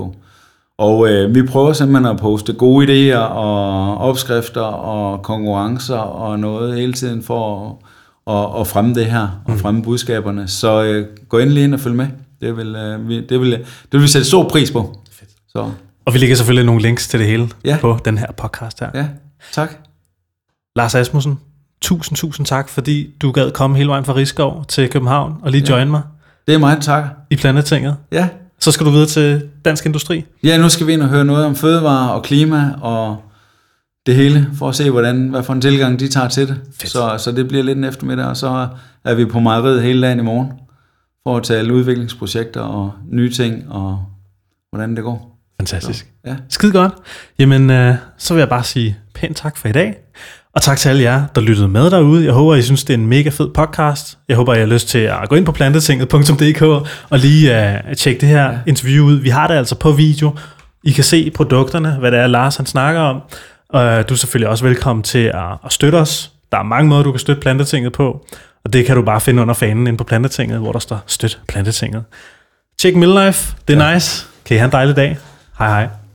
og øh, vi prøver simpelthen at poste gode idéer og opskrifter og konkurrencer og noget hele tiden for at, at, at fremme det her og fremme budskaberne. Så øh, gå endelig ind og følg med. Det vil, øh, vi, det vil, det vil vi sætte stor pris på. Så Og vi lægger selvfølgelig nogle links til det hele Ja. på den her podcast her. ja, tak. Lars Asmussen, tusind, tusind tak, fordi du gad komme hele vejen fra Rigskov til København og lige join mig Det er meget tak. i Planetinget. Ja. Så skal du videre til Dansk Industri. ja, nu skal vi ind og høre noget om fødevare og klima og det hele, for at se, hvordan, hvad for en tilgang de tager til det. Så, så det bliver lidt en eftermiddag, og så er vi på mejeriet hele dagen i morgen, for at tale udviklingsprojekter og nye ting, og hvordan det går. Fantastisk. Ja. Skide godt. Jamen, øh, så vil jeg bare sige pænt tak for i dag. Og tak til alle jer, der lyttede med derude. Jeg håber, I synes, det er en mega fed podcast. Jeg håber, I har lyst til at gå ind på plantetinget.dk og lige uh, tjekke det her interview ud. Vi har det altså på video. I kan se produkterne, hvad det er, Lars han snakker om. Og du er selvfølgelig også velkommen til at, at støtte os. Der er mange måder, du kan støtte Plantetinget på. Og det kan du bare finde under fanen inde på Plantetinget, hvor der står Støt Plantetinget. Tjek Midlife. Det er ja. nice. Kan I have en dejlig dag. Hej hej.